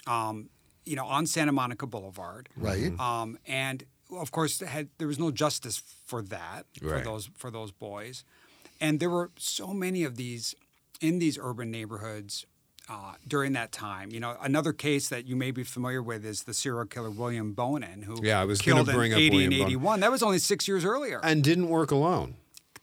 um, you know, on Santa Monica Boulevard, Right. Um, and of course, had, there was no justice for that for Right. those for those boys, and there were so many of these in these urban neighborhoods. Uh, during that time, you know, another case that you may be familiar with is the serial killer William Bonin, who Yeah, I was killed bring in up 80 William and Bonin. 81. That was only six years earlier. and didn't work alone.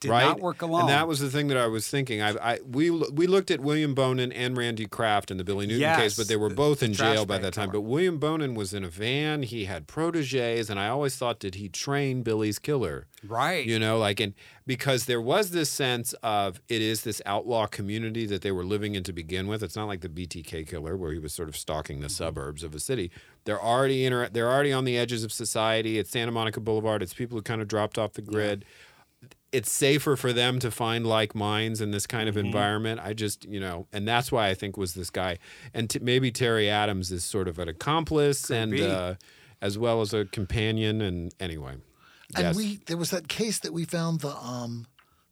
Did right? not work alone. And that was the thing that I was thinking. I, I we we looked at William Bonin and Randy Kraft in the Billy Newton Yes, case, but they were both in jail by that time. But William Bonin was in a van. He had proteges, and I always thought, did he train Billy's killer? Right. You know, like and because there was this sense of it is this outlaw community that they were living in to begin with. It's not like the BTK killer where he was sort of stalking the suburbs of a city. They're already inter- they're already on the edges of society. It's Santa Monica Boulevard. It's people who kind of dropped off the grid. It's safer for them to find like minds in this kind of Mm-hmm. environment. I just, you know, and that's why I think was this guy, and t- maybe Terry Adams is sort of an accomplice and uh, as well as a companion. And anyway, And yes. we there was that case that we found the um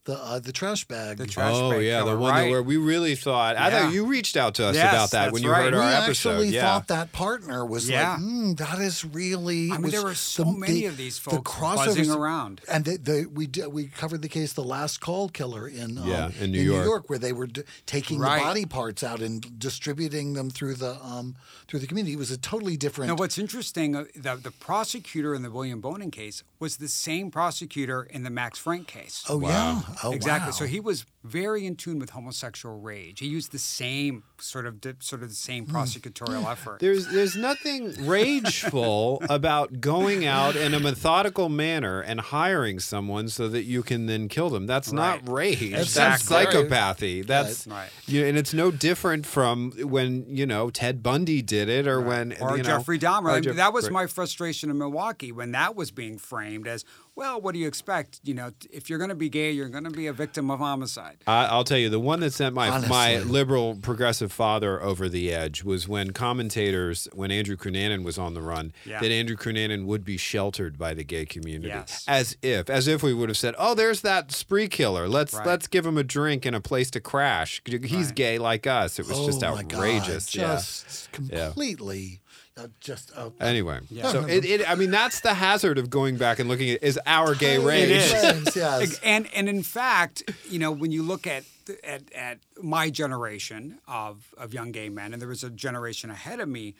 the uh, the trash bag. The trash Oh bag yeah, the one right. that where we really thought. I thought you reached out to us Yes, about that when you right. heard we our episode. actually yeah. thought that partner was Yeah. like, mm, that is really. I mean, there were so the- many the- of these the folks crossovers- buzzing around. and the, the, we did, we covered the case, the last call killer in um, Yeah, in New York. where they were d- taking Right. the body parts out and distributing them through the um through the community. It was a totally different. Now, what's interesting, uh, the, the prosecutor in the William Bonin case was the same prosecutor in the Max Frank case. oh yeah, oh exactly. wow. So he was very in tune with homosexual rage. He used the same sort of sort of the same Hmm. prosecutorial effort. There's there's nothing rageful about going out in a methodical manner and hiring someone so that you can then kill them. That's not Right. rage. That's Exactly. psychopathy. That's Right. you and it's no different from when you know Ted Bundy did it or when or you know, Jeffrey Dahmer. or Jeff- that was my frustration in Milwaukee when that was being framed as well, what do you expect? You know, if you're going to be gay, you're going to be a victim of homicide. I, I'll tell you, the one that sent my my liberal progressive father over the edge was when commentators, when Andrew Cunanan was on the run, Yeah. that Andrew Cunanan would be sheltered by the gay community, Yes. as if, as if we would have said, "Oh, there's that spree killer. Let's Right. let's give him a drink and a place to crash. He's Right. gay like us." It was just oh my God, outrageous. yeah. just completely, uh, just uh, Anyway, Yeah. so it, it, I mean, that's the hazard of going back and looking at is our gay rage. is. Friends, yes. And and in fact, you know, when you look at at, at my generation of of young gay men, and there was a generation ahead of me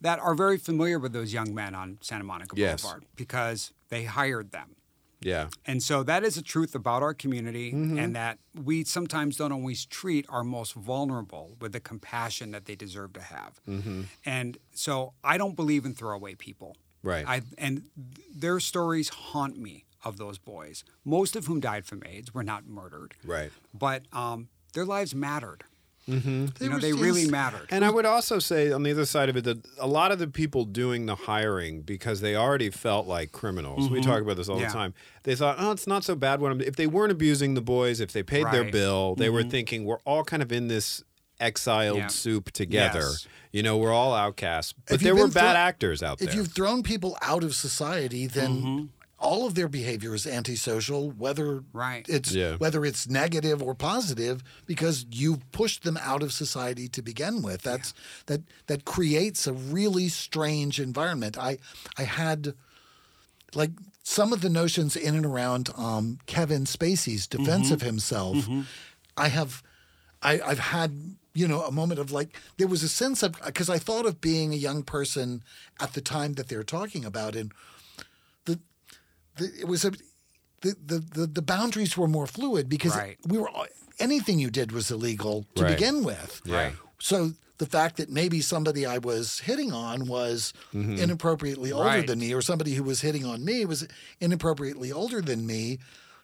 that are very familiar with those young men on Santa Monica Yes. Boulevard because they hired them. Yeah. And so that is a truth about our community, Mm-hmm. and that we sometimes don't always treat our most vulnerable with the compassion that they deserve to have. Mm-hmm. And so I don't believe in throwaway people. Right. I, and their stories haunt me of those boys, most of whom died from AIDS, were not murdered. Right. But um, their lives mattered. Mm-hmm. You know, were they really just- mattered. And I would also say on the other side of it that a lot of the people doing the hiring because they already felt like criminals. We talk about this all Mm-hmm. Yeah. the time. They thought, oh, it's not so bad when I'm. If they weren't abusing the boys, if they paid their bill, they were thinking we're all kind of in this exiled Yeah. soup together. Yes. You know, we're all outcasts. But If there were bad thro- actors out there. if you've thrown people out of society, then Mm-hmm. All of their behavior is antisocial, whether Right. it's Yeah. whether it's negative or positive, because you've pushed them out of society to begin with. That's that that creates a really strange environment. I I had like some of the notions in and around um, Kevin Spacey's defense Mm-hmm. of himself. I have, I, I've had you know a moment of like there was a sense of because I thought of being a young person at the time that they're talking about and the, the it was a the, the the the boundaries were more fluid because Right. we were anything you did was illegal to Right. begin with. Right. So the fact that maybe somebody I was hitting on was Mm-hmm. inappropriately older Right. than me, or somebody who was hitting on me was inappropriately older than me,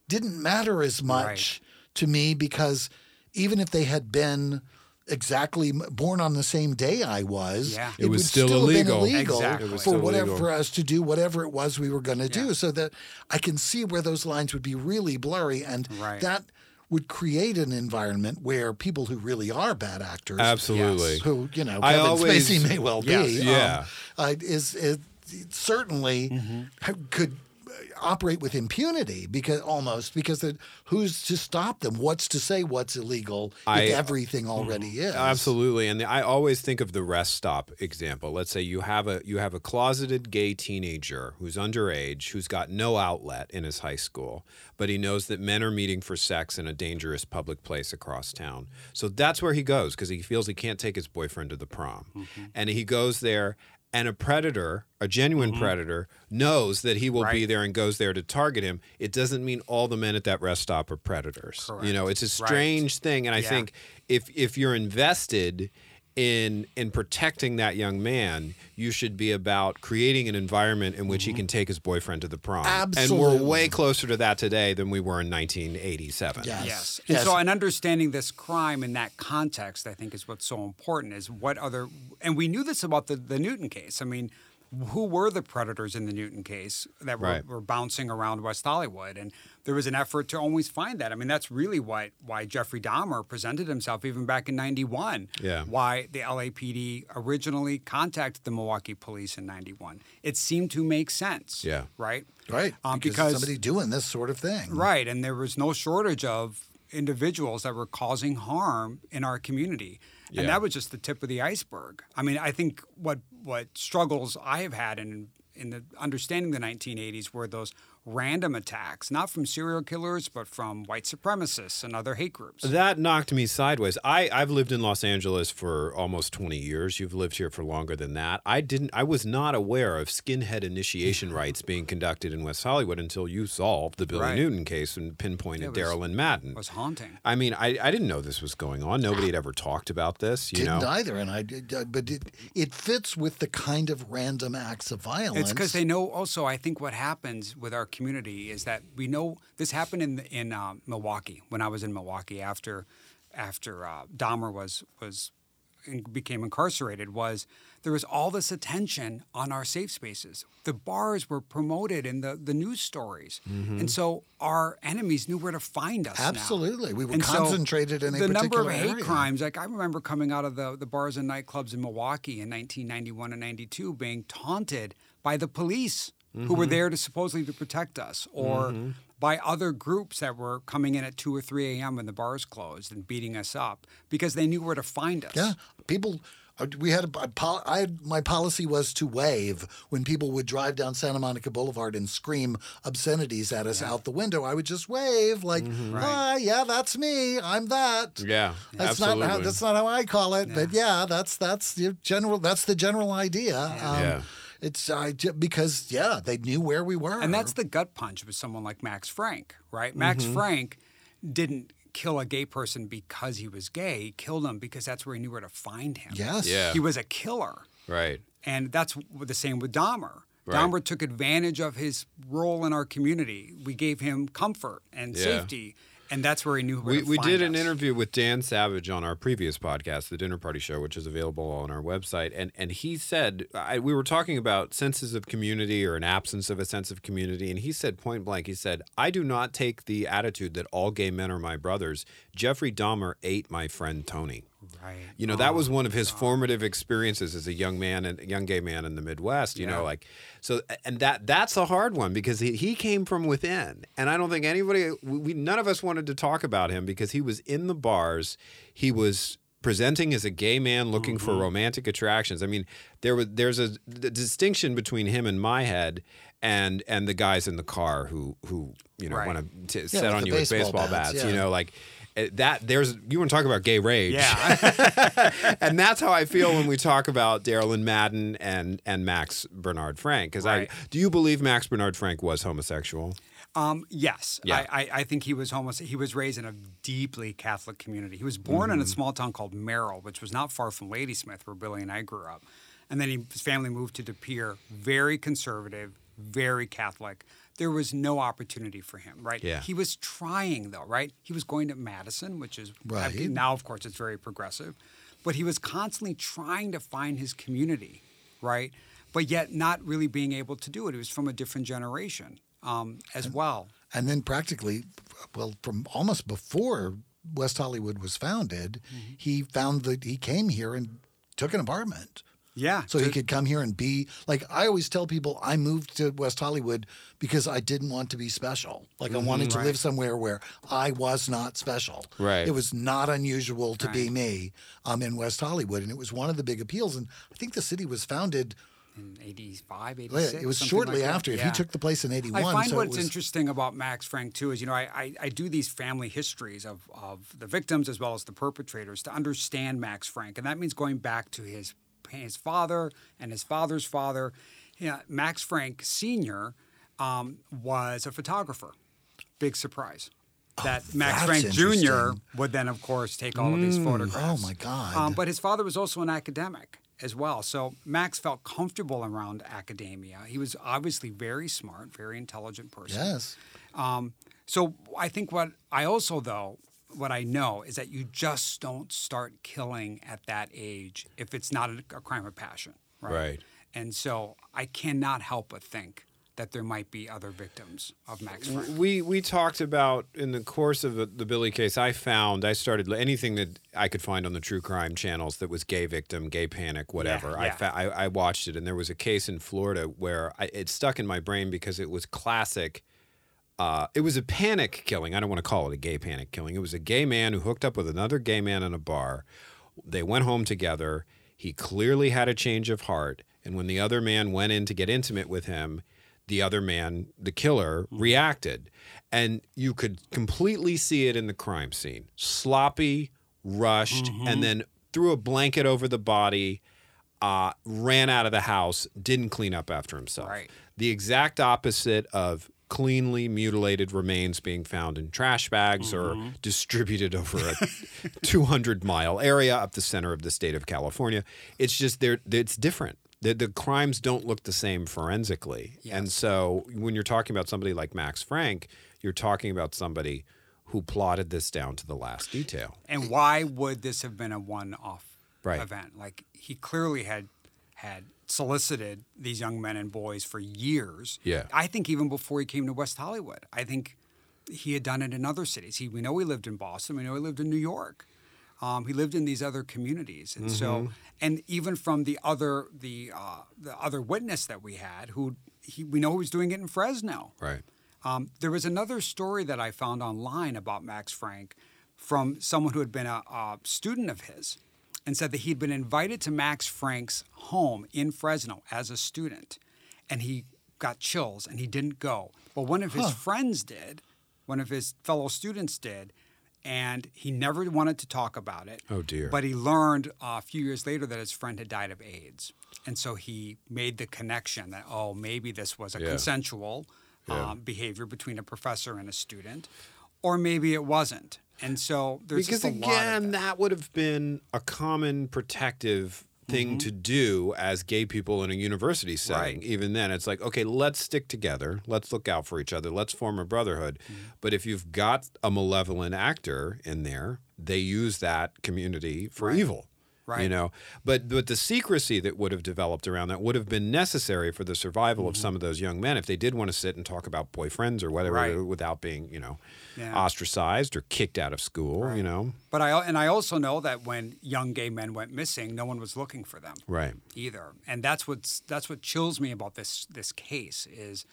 didn't matter as much to me because even if they had been exactly born on the same day I was, Yeah. It was would still have been illegal. illegal Exactly. For whatever illegal. for us to do whatever it was we were going to do. So that I can see where those lines would be really blurry, and Right. that would create an environment where people who really are bad actors, Absolutely. who you know I Kevin always- Spacey may well Yes. be, Yeah. um, uh, is, is certainly Mm-hmm. could operate with impunity because almost because the, who's to stop them? What's to say what's illegal I- if everything mm-hmm. already is? Absolutely, and I always think of the rest stop example. Let's say you have a you have a closeted gay teenager who's underage, who's got no outlet in his high school, but he knows that men are meeting for sex in a dangerous public place across town. So that's where he goes because he feels he can't take his boyfriend to the prom, mm-hmm. and he goes there. And a predator, a genuine mm-hmm. predator, knows that he will be there and goes there to target him. It doesn't mean all the men at that rest stop are predators. You know, it's a Right. strange thing, and I Yeah. think if if you're invested in in protecting that young man, you should be about creating an environment in which he mm-hmm. can take his boyfriend to the prom. Absolutely. And we're way closer to that today than we were in 1987. Yes. Yes. Yes. And so, and understanding this crime in that context, I think, is what's so important. Is what other, and we knew this about the, the Newton case. I mean, who were the predators in the Newton case that were, Right. were bouncing around West Hollywood? And there was an effort to always find that. I mean, that's really what why Jeffrey Dahmer presented himself even back in '91. Yeah. Why the LAPD originally contacted the Milwaukee police in '91. It seemed to make sense. Yeah. Right. Right. Um, because, because somebody doing this sort of thing. Right, and there was no shortage of individuals that were causing harm in our community. Yeah. And that was just the tip of the iceberg. I mean, I think what what struggles I have had in in the understanding the 1980s were those random attacks, not from serial killers, but from white supremacists and other hate groups. That knocked me sideways. I, I've lived in Los Angeles for almost 20 years. You've lived here for longer than that. I didn't I was not aware of skinhead initiation rites being conducted in West Hollywood until you solved the Billy Right. Newton case and pinpointed It was- Daryl Lynn Madden. It was haunting. I mean, I, I didn't know this was going on. Nobody had ever talked about this. You Didn't know, either, and I did, but it it fits with the kind of random acts of violence. It's because they know. Also, I think what happens with our community is that we know this happened in in uh, Milwaukee when I was in Milwaukee after after uh, Dahmer was was and became incarcerated was there was all this attention on our safe spaces. The bars were promoted in the, the news stories. And so our enemies knew where to find us. now. Absolutely. We were And so concentrated in a the number of hate area. crimes. Like I remember coming out of the, the bars and nightclubs in Milwaukee in 1991 and 92 being taunted by the police who Mm-hmm. were there to supposedly to protect us or by other groups that were coming in at 2 or 3 a.m. when the bars closed and beating us up because they knew where to find us. Yeah, people. uh, We had a, a pol- I had, my policy was to wave when people would drive down Santa Monica Boulevard and scream obscenities at us out the window. I would just wave like, "Ah, yeah, that's me. I'm that." Yeah, That's absolutely. not how that's not how I call it, but yeah, that's that's the general that's the general idea. Um, Yeah. It's I ju- because yeah, they knew where we were, And that's the gut punch with someone like Max Frank, right? Max Mm-hmm. Frank didn't kill a gay person because he was gay. He killed him because that's where he knew where to find him. yes, Yeah. He was a killer. right. And that's the same with Dahmer. Right. Dahmer took advantage of his role in our community. We gave him comfort and Yeah. safety, and that's where he knew where We, to we did an interview with Dan Savage on our previous podcast, The Dinner Party Show, which is available on our website. And, and he said, I, we were talking about senses of community or an absence of a sense of community. And he said point blank, he said, I do not take the attitude that all gay men are my brothers. Jeffrey Dahmer ate my friend Tony. Right. You know, that was one of his formative experiences as a young man and young gay man in the Midwest, you know, like so and that that's a hard one because he, he came from within. And I don't think anybody we none of us wanted to talk about him because he was in the bars. He was presenting as a gay man looking for mm-hmm. romantic attractions. I mean, there was there's a the distinction between him and my head and and the guys in the car who who, you know, Right. want to Yeah, set on you with baseball baseball bats, bats, you know, like that there's you want to talk about gay rage Yeah. and that's how I feel when we talk about Daryl Lynn Madden and and Max Bernard Frank. Because Right. I do you believe Max Bernard Frank was homosexual? Um, yes, Yeah. I, I, I think he was homos. He was raised in a deeply Catholic community. He was born Mm-hmm. in a small town called Merrill, which was not far from Ladysmith, where Billy and I grew up. And then he, his family moved to De Pere, very conservative, very Catholic. There was no opportunity for him, right? Yeah. He was trying, though, right? He was going to Madison, which is Right. now, of course, it's very progressive, but he was constantly trying to find his community, right? But yet not really being able to do it. He was from a different generation um, as well. and then practically, well, from almost before West Hollywood was founded, Mm-hmm. he found that he came here and took an apartment. Yeah. So he could come here and be like I always tell people I moved to West Hollywood because I didn't want to be special. Like I wanted to live somewhere where I was not special. Right. It was not unusual to be me um, in West Hollywood, and it was one of the big appeals. And I think the city was founded. in 85, well, 86. It was shortly like after. If Yeah. he took the place in 81. I find so what's was, interesting about Max Frank too is you know I, I, I do these family histories of, of the victims as well as the perpetrators to understand Max Frank, and that means going back to his his father and his father's father. Yeah, Max Frank Senior um, was a photographer. Big surprise. That Max Oh, that's Frank Jr. would then, of course, take all of these photographs. Oh my God. Um, but his father was also an academic as well. So Max felt comfortable around academia. He was obviously very smart, very intelligent person. yes. Um, so I think what I also though what I know is that you just don't start killing at that age if it's not a, a crime of passion, right? Right. And so I cannot help but think that there might be other victims of Max Frank. We we talked about in the course of the, the Billy case. I found I started anything that I could find on the true crime channels that was gay victim, gay panic, whatever. I, yeah. fa- I I watched it, and there was a case in Florida where I, it stuck in my brain because it was classic. Uh, it was a panic killing. I don't want to call it a gay panic killing. It was a gay man who hooked up with another gay man in a bar. They went home together. He clearly had a change of heart. And when the other man went in to get intimate with him, the other man, the killer, reacted. And you could completely see it in the crime scene sloppy, rushed, and then threw a blanket over the body, uh, ran out of the house, didn't clean up after himself. Right. The exact opposite of cleanly mutilated remains being found in trash bags or mm-hmm. distributed over a 200 mile area up the center of the state of California. It's just there it's different. The, the crimes don't look the same forensically. And so when you're talking about somebody like Max Frank, you're talking about somebody who plotted this down to the last detail. And why would this have been a one-off Right. event. Like he clearly had had solicited these young men and boys for years. Yeah. I think even before he came to West Hollywood. I think he had done it in other cities. He we know he lived in Boston. We know he lived in New York. Um, he lived in these other communities, and so and even from the other the uh, the other witness that we had, who he, we know he was doing it in Fresno. Right. Um, there was another story that I found online about Max Frank from someone who had been a, a student of his and said that he'd been invited to Max Frank's home in Fresno as a student and he got chills and he didn't go. But one of his friends did, one of his fellow students did, and he never wanted to talk about it. Oh, dear. But he learned uh, a few years later that his friend had died of AIDS. And so he made the connection that, oh, maybe this was a Yeah. consensual Yeah. um, behavior between a professor and a student, or maybe it wasn't. And so there's because just a lot again, that. that. would have been a common protective thing Mm-hmm. to do as gay people in a university setting. Right. Even then, it's like, okay, let's stick together. Let's look out for each other. Let's form a brotherhood. Mm-hmm. But if you've got a malevolent actor in there, they use that community for evil. You Right. know, but but the secrecy that would have developed around that would have been necessary for the survival Mm-hmm. of some of those young men if they did want to sit and talk about boyfriends or whatever Right. without being, you know, Yeah. ostracized or kicked out of school. You know, But I and I also know that when young gay men went missing, no one was looking for them. right? either. And that's what's that's what chills me about this this case is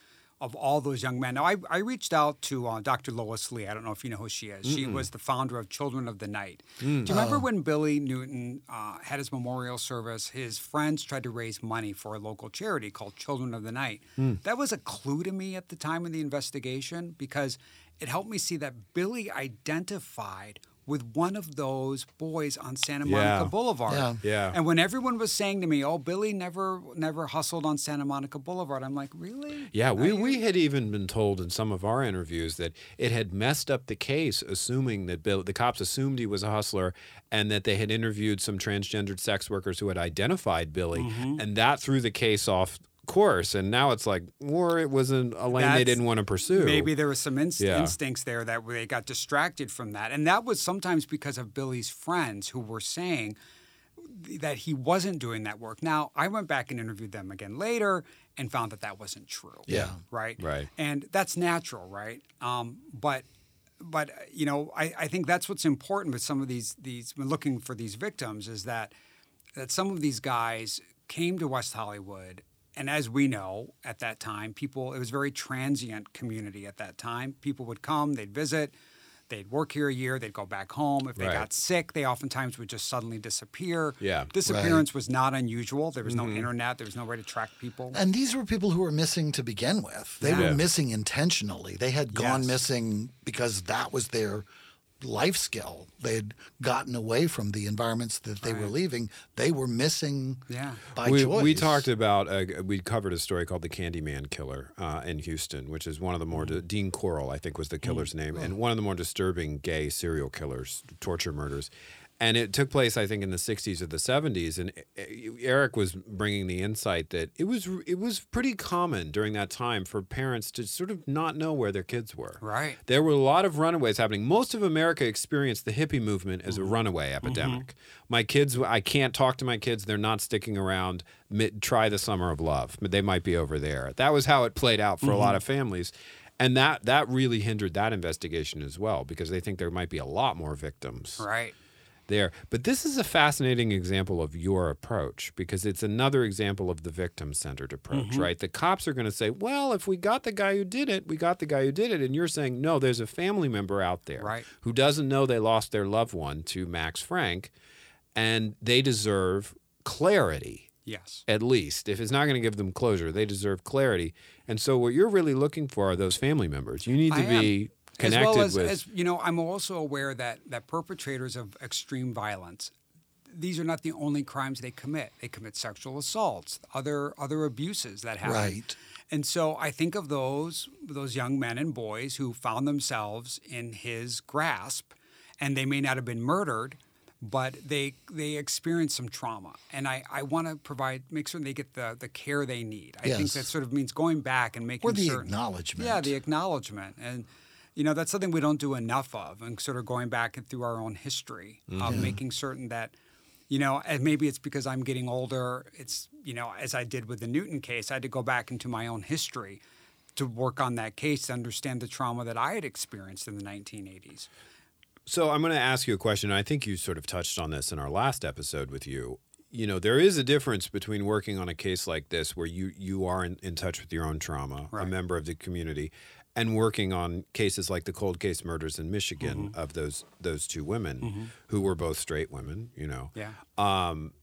of all those young men. Now I, I reached out to uh, Dr. Lois Lee. I don't know if you know who she is. She was the founder of Children of the Night. Do you remember when Billy Newton uh, had his memorial service? His friends tried to raise money for a local charity called Children of the Night. That was a clue to me at the time of the investigation because it helped me see that Billy identified with one of those boys on Santa Monica Yeah. Boulevard. Yeah. Yeah. And when everyone was saying to me, "Oh, Billy never never hustled on Santa Monica Boulevard," I'm like, "Really?" Yeah, we, Now we had even been told in some of our interviews that it had messed up the case, assuming that Bill, the cops assumed he was a hustler, and that they had interviewed some transgendered sex workers who had identified Billy, Mm-hmm. and that threw the case off course. And now it's like, or it wasn't a lane they didn't want to pursue. Maybe there was some inst- Yeah. instincts there that they got distracted from that, and that was sometimes because of Billy's friends who were saying that he wasn't doing that work. Now, I went back and interviewed them again later and found that that wasn't true. Yeah. Right. Right. And that's natural, right? Um, but but uh, you know, I, I think that's what's important with some of these these when looking for these victims is that that some of these guys came to West Hollywood and as we know at that time people it was a very transient community at that time people would come they'd visit they'd work here a year they'd go back home if they Right. got sick they oftentimes would just suddenly disappear Yeah. disappearance was not unusual there was no mm-hmm. internet there was no way to track people And these were people who were missing to begin with. They Yeah. were missing intentionally. They had gone Yes. missing because that was their life skill. They had gotten away from the environments that they were leaving. They were missing Yeah. by we, choice. we talked about uh, we covered a story called the Candyman Killer uh, in Houston, which is one of the more Mm. Dean Corll, I think, was the killer's name, and one of the more disturbing gay serial killers, torture murders. And it took place, I think, in the '60s or the '70s. And uh, Eric was bringing the insight that it was it was pretty common during that time for parents to sort of not know where their kids were. Right. There were a lot of runaways happening. Most of America experienced the hippie movement as a mm-hmm. runaway epidemic. Mm-hmm. My kids, I can't talk to my kids. They're not sticking around. Mid, try the summer of love. They might be over there. That was how it played out for a lot mm-hmm. of families. And that, that really hindered that investigation as well because they think there might be a lot more victims right there. But this is a fascinating example of your approach because it's another example of the victim centered approach, Mm-hmm. right? The cops are going to say, well, if we got the guy who did it, we got the guy who did it. And you're saying, no, there's a family member out there Right. who doesn't know they lost their loved one to Max Frank and they deserve clarity. yes At least, if it's not going to give them closure, they deserve clarity. And so, what you're really looking for are those family members. You need to I am. Be as well as, with. as you know, I'm also aware that that perpetrators of extreme violence, these are not the only crimes they commit. They commit sexual assaults, other other abuses that happen. Right. And so I think of those those young men and boys who found themselves in his grasp, and they may not have been murdered, but they they experienced some trauma. And I, I want to provide make sure they get the, the care they need. I think that sort of means going back and making Or the certain acknowledgement. Yeah, the acknowledgement. And you know, that's something we don't do enough of and sort of going back and through our own history of mm-hmm. making certain that you know, and maybe it's because I'm getting older. It's, you know, as I did with the Newton case, I had to go back into my own history to work on that case to understand the trauma that I had experienced in the 1980s. So I'm going to ask you a question. I think you sort of touched on this in our last episode with you. You know, there is a difference between working on a case like this, where you you are in, in touch with your own trauma, a member of the community, and working on cases like the cold case murders in Michigan Mm-hmm. of those those two women who were both straight women. You know, Yeah. um,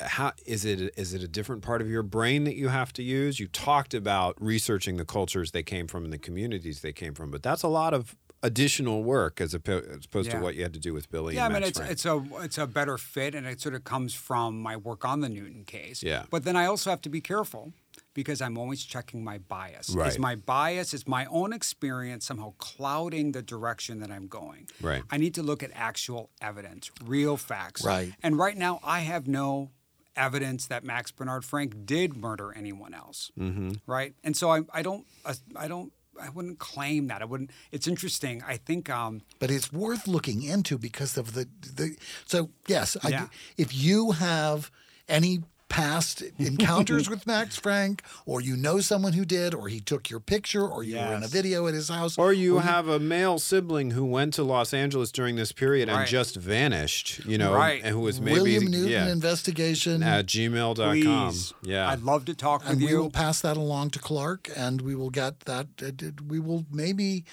how is it? Is it a different part of your brain that you have to use? You talked about researching the cultures they came from and the communities they came from, but that's a lot of additional work as, oppo- as opposed to what you had to do with Billy. Yeah, I mean it's it's a it's a better fit, and it sort of comes from my work on the Newton case. Yeah. But then I also have to be careful because I'm always checking my bias. Right. Is my bias is my own experience somehow clouding the direction that I'm going? Right. I need to look at actual evidence, real facts. Right. And right now, I have no evidence that Max Bernard Frank did murder anyone else. Mm-hmm. Right. And so I I don't uh, I don't. I wouldn't claim that. I wouldn't. It's interesting. I think um, but it's worth looking into because of the the. So yes, I, Yeah. if you have any past encounters with Max Frank, or you know someone who did, or he took your picture, or you were in a video at his house, Or you have a male sibling who went to Los Angeles during this period and just vanished, you know, Right. and who was maybe William Newton yeah, investigation. at gmail.com. please, Yeah. I'd love to talk with you. and with we will pass that along to Clark, and we will get that. uh, We will maybe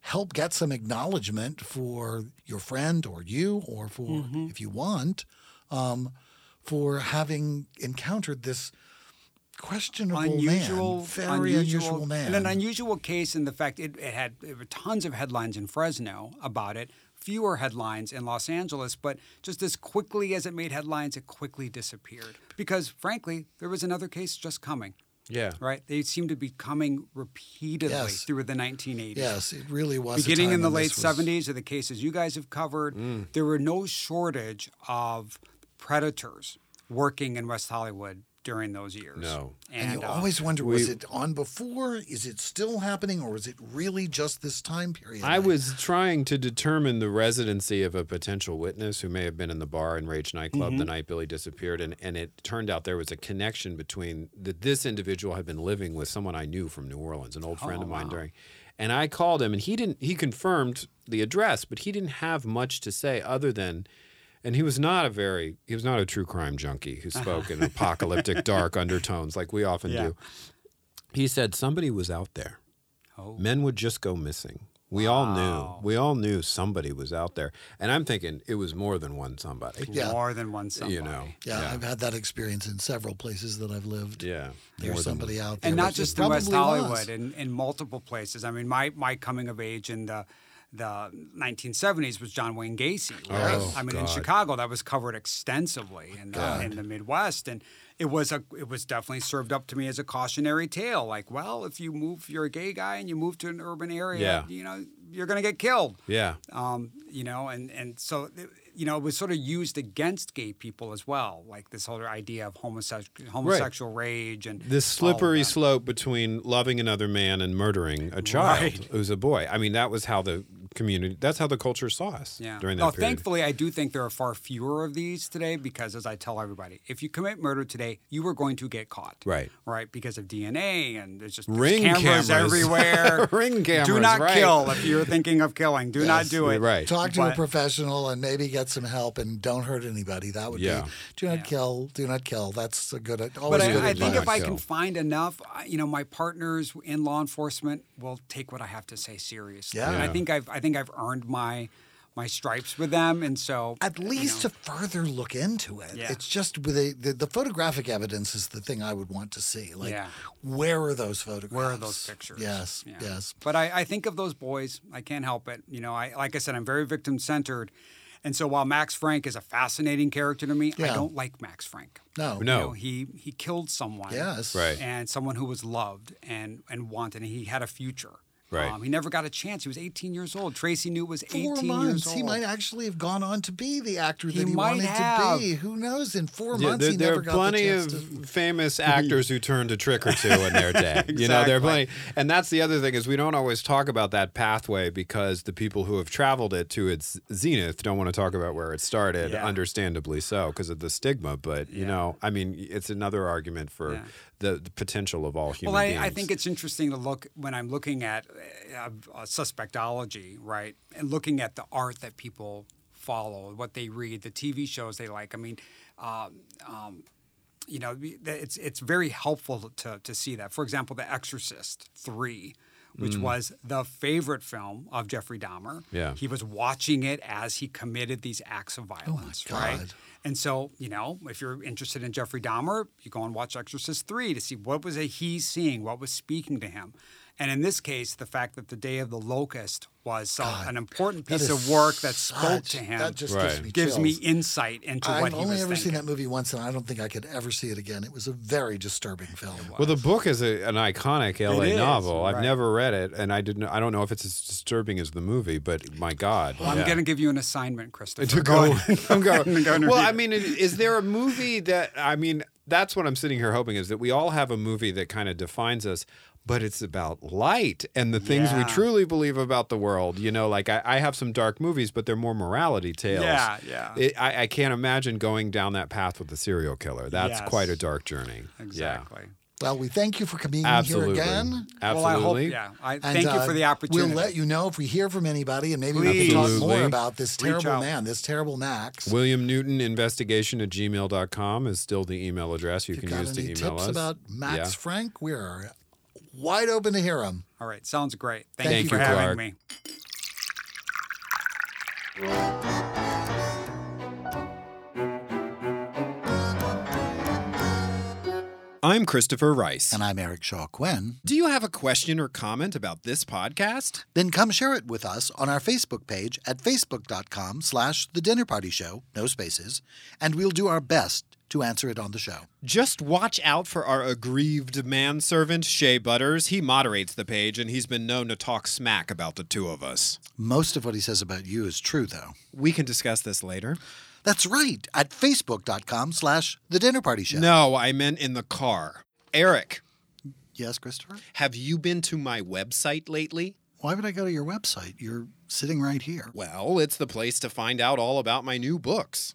help get some acknowledgement for your friend or you, or for Mm-hmm. if you want, um, for having encountered this questionable unusual, man, very unusual, man. and an unusual case in the fact it, it had there were tons of headlines in Fresno about it, fewer headlines in Los Angeles, but just as quickly as it made headlines, it quickly disappeared because, frankly, there was another case just coming. yeah. Right? They seem to be coming repeatedly Yes. through the 1980s. yes, it really was. a Beginning time in the late was- 70s, of the cases you guys have covered, Mm. there were no shortage of predators working in West Hollywood during those years. No. And, you uh, always wonder: was we- it on before? Is it still happening, or was it really just this time period? I was trying to determine the residency of a potential witness who may have been in the bar in Rage nightclub Mm-hmm. the night Billy disappeared, and, and it turned out there was a connection between that this individual had been living with someone I knew from New Orleans, an old friend Oh, of mine wow. during. And I called him, and he didn't. He confirmed the address, but he didn't have much to say other than. And he was not a very, he was not a true crime junkie who uh-huh. spoke in apocalyptic, dark undertones like we often Yeah. do. He said somebody was out there. Oh. Men would just go missing. We all knew. We all knew somebody was out there. And I'm thinking it was more than one somebody. Yeah. more than one somebody. You know. Yeah, I've had that experience in several places that I've lived. Yeah. There's more than- somebody out there, and not just in West Hollywood, was. in, in multiple places. I mean, my my coming of age in the the 1970s was John Wayne Gacy. right? Oh, I mean, in Chicago, that was covered extensively in the, in the Midwest, and it was a it was definitely served up to me as a cautionary tale. Like, well, if you move, you're a gay guy and you move to an urban area, Yeah. you know, you're going to get killed. Yeah. Um, you know, and and so you know, it was sort of used against gay people as well, like this whole idea of homosexual homosexual rage and This slippery slope between loving another man and murdering a child Right. who's a boy. I mean, that was how the community, that's how the culture saw us Yeah. during that oh, period. thankfully, I do think there are far fewer of these today because, as I tell everybody, if you commit murder today, you are going to get caught. Right. Right. Because of DNA and there's just there's cameras, cameras. everywhere. Ring cameras. Do not right. kill if you're thinking of killing. Do not do it. right. Talk to a professional and maybe get some help and don't hurt anybody. That would Yeah. be do not Yeah. kill, do not kill. That's a good But always good I, I think if I can find enough, you know, my partners in law enforcement will take what I have to say seriously. Yeah. And I think I've I think I've earned my my stripes with them, and so at you least know, to further look into it. Yeah. It's just with a, the, the photographic evidence is the thing I would want to see. Like, Yeah. where are those photographs? Where are those pictures? Yes, Yeah. yes. But I, I think of those boys. I can't help it. You know, I like I said, I'm very victim centered. And so while Max Frank is a fascinating character to me, I don't like Max Frank. No, No. You know, he he killed someone. Yes. Right. And someone who was loved and and wanted and he had a future. Right. Um, he never got a chance. He was 18 years old. Tracy Nute was 18 Four years months. old. He might actually have gone on to be the actor He that he might wanted have. to be. Who knows? In four Yeah, months, there, he there never are got plenty the of chance to. famous actors who turned a trick or two in their day. exactly. You know, there are plenty, and that's the other thing is we don't always talk about that pathway because the people who have traveled it to its zenith don't want to talk about where it started. Yeah. Understandably so, because of the stigma. But you Yeah. know, I mean, it's another argument for Yeah. The, the potential of all human Well, I, beings. I think it's interesting to look when I'm looking at uh, uh, suspectology, right, and looking at the art that people follow, what they read, the TV shows they like. I mean, um, um, you know, it's it's very helpful to to see that. For example, The Exorcist Three. Which was the favorite film of Jeffrey Dahmer. Yeah. He was watching it as he committed these acts of violence, oh right? And so, you know, if you're interested in Jeffrey Dahmer, you go and watch Exorcist 3 to see what was he seeing, what was speaking to him. And in this case, the fact that the Day of the Locust was uh, so, an important piece of work that spoke such- to him That just Right. gives me gives me insight into what I've only ever thinking. seen that movie once, and I don't think I could ever see it again. It was a very disturbing film. Well, the book is a, an iconic LA is, novel. I've never read it, and I didn't. I don't know if it's as disturbing as the movie, but my God, Well, I'm going to give you an assignment, Christopher. to go. I'm Go going. and well, I mean, is there a movie that I mean? That's what I'm sitting here hoping is that we all have a movie that kind of defines us. But it's about light and the things we truly believe about the world. You know, like I, I have some dark movies, but they're more morality tales. Yeah, yeah. It, I, I can't imagine going down that path with a serial killer. That's Yes. quite a dark journey. Exactly. Well, we thank you for coming Absolutely. here again. Well, I hope, Absolutely. yeah. I And, thank you uh, for the opportunity. We'll let you know if we hear from anybody, and maybe we can talk more about this terrible man, this terrible Max. William Newton investigation at gmail.com is still the email address you if you can use to email tips us. about Max Yeah. Frank, we're wide open to hear them. All right. Sounds great. Thank, Thank you for you, having Clark. me. I'm Christopher Rice. And I'm Eric Shaw Quinn. Do you have a question or comment about this podcast? Then come share it with us on our Facebook page at facebook.com slash the dinner party show, no spaces, and we'll do our best to answer it on the show. Just watch out for our aggrieved manservant, Shea Butters. He moderates the page, and he's been known to talk smack about the two of us. Most of what he says about you is true, though. We can discuss this later. That's right, at facebook.com slash the dinner party show. No, I meant in the car. Eric, Yes, Christopher? have you been to my website lately? Why would I go to your website? You're sitting right here. Well, it's the place to find out all about my new books.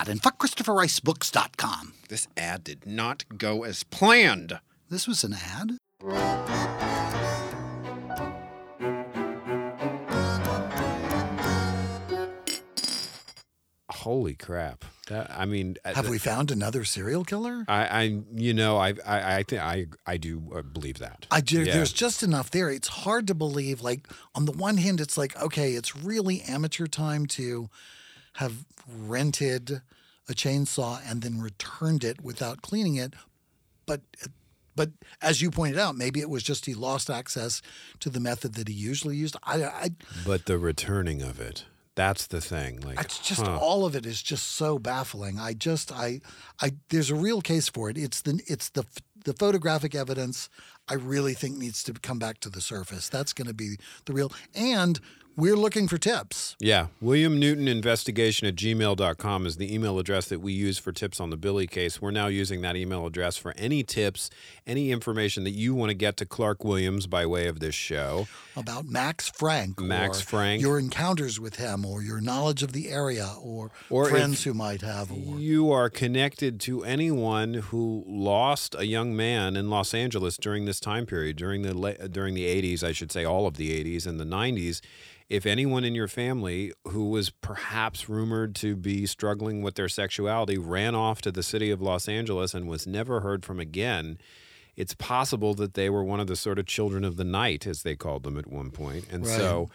and fuck ChristopherRiceBooks.com. This ad did not go as planned. This was an ad? Holy crap! That I mean, uh, Have we found another serial killer? I, I you know, I, I, I think I, I do uh, believe that. I do. Yeah. There's just enough there. It's hard to believe. Like on the one hand, it's like okay, it's really amateur time to have rented a chainsaw and then returned it without cleaning it, but. But as you pointed out, maybe it was just he lost access to the method that he usually used. I, I But the returning of it, that's the thing. Like, It's just huh. all of it is just so baffling. I just I I there's a real case for it. It's the it's the the photographic evidence I really think needs to come back to the surface. That's going to be the real and we're looking for tips. Yeah. William Newton investigation at gmail.com is the email address that we use for tips on the Billy case. We're now using that email address for any tips, any information that you want to get to Clark Williams by way of this show. About Max Frank, Max or Frank. your encounters with him, or your knowledge of the area, or, Or friends who might have, or You are connected to anyone who lost a young man in Los Angeles during this time period, during the during the 80s, I should say, all of the 80s and the 90s. If anyone in your family who was perhaps rumored to be struggling with their sexuality ran off to the city of Los Angeles and was never heard from again, it's possible that they were one of the sort of children of the night, as they called them at one point. And Right. so,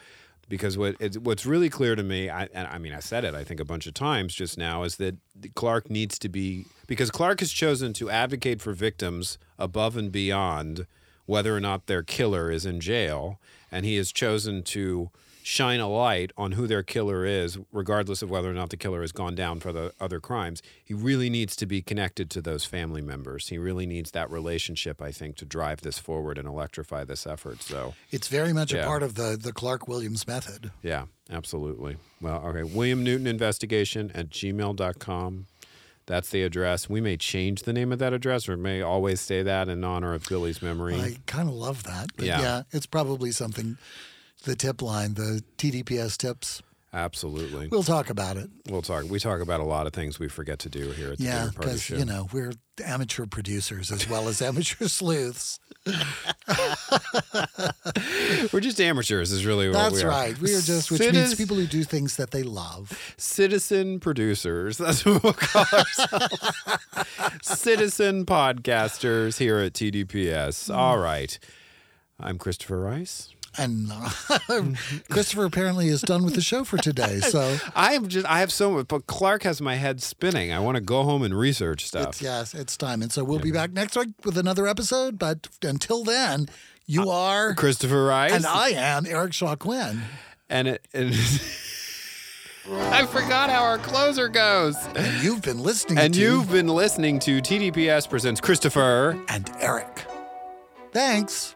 because what it's, what's really clear to me, I, and I mean, I said it, I think a bunch of times just now, is that Clark needs to be because Clark has chosen to advocate for victims above and beyond whether or not their killer is in jail, and he has chosen to shine a light on who their killer is, regardless of whether or not the killer has gone down for the other crimes. He really needs to be connected to those family members. He really needs that relationship, I think, to drive this forward and electrify this effort. So, It's very much Yeah. a part of the the Clark Williams method. yeah, absolutely. Well, okay. William Newton Investigation at gmail.com. That's the address. We may change the name of that address or may always say that in honor of Billy's memory. I kind of love that. But Yeah. yeah. it's probably something. The tip line, the TDPS tips. Absolutely. We'll talk about it. We'll talk. We talk about a lot of things we forget to do here at the Yeah, Party because you know we're amateur producers as well as amateur sleuths. We're just amateurs, is really what That's we are. right. We are just, which means people who do things that they love. citizen producers. That's what we'll call ourselves. citizen podcasters here at TDPS. Hmm. All right. I'm Christopher Rice. And uh, Christopher apparently is done with the show for today. So I am just. I have so much, but Clark has my head spinning. I want to go home and research stuff. it's, yes, it's time. And so we'll be back next week with another episode. But until then, you are, Christopher Rice, and I am Eric Shaw Quinn. and it. And I forgot how our closer goes. And you've been listening And to you've been listening to TDPS presents Christopher. and Eric. Thanks.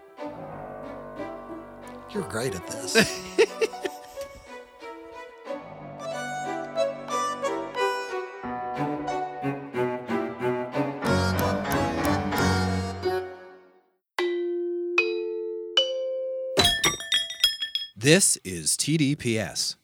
You're great at this. This is TDPS.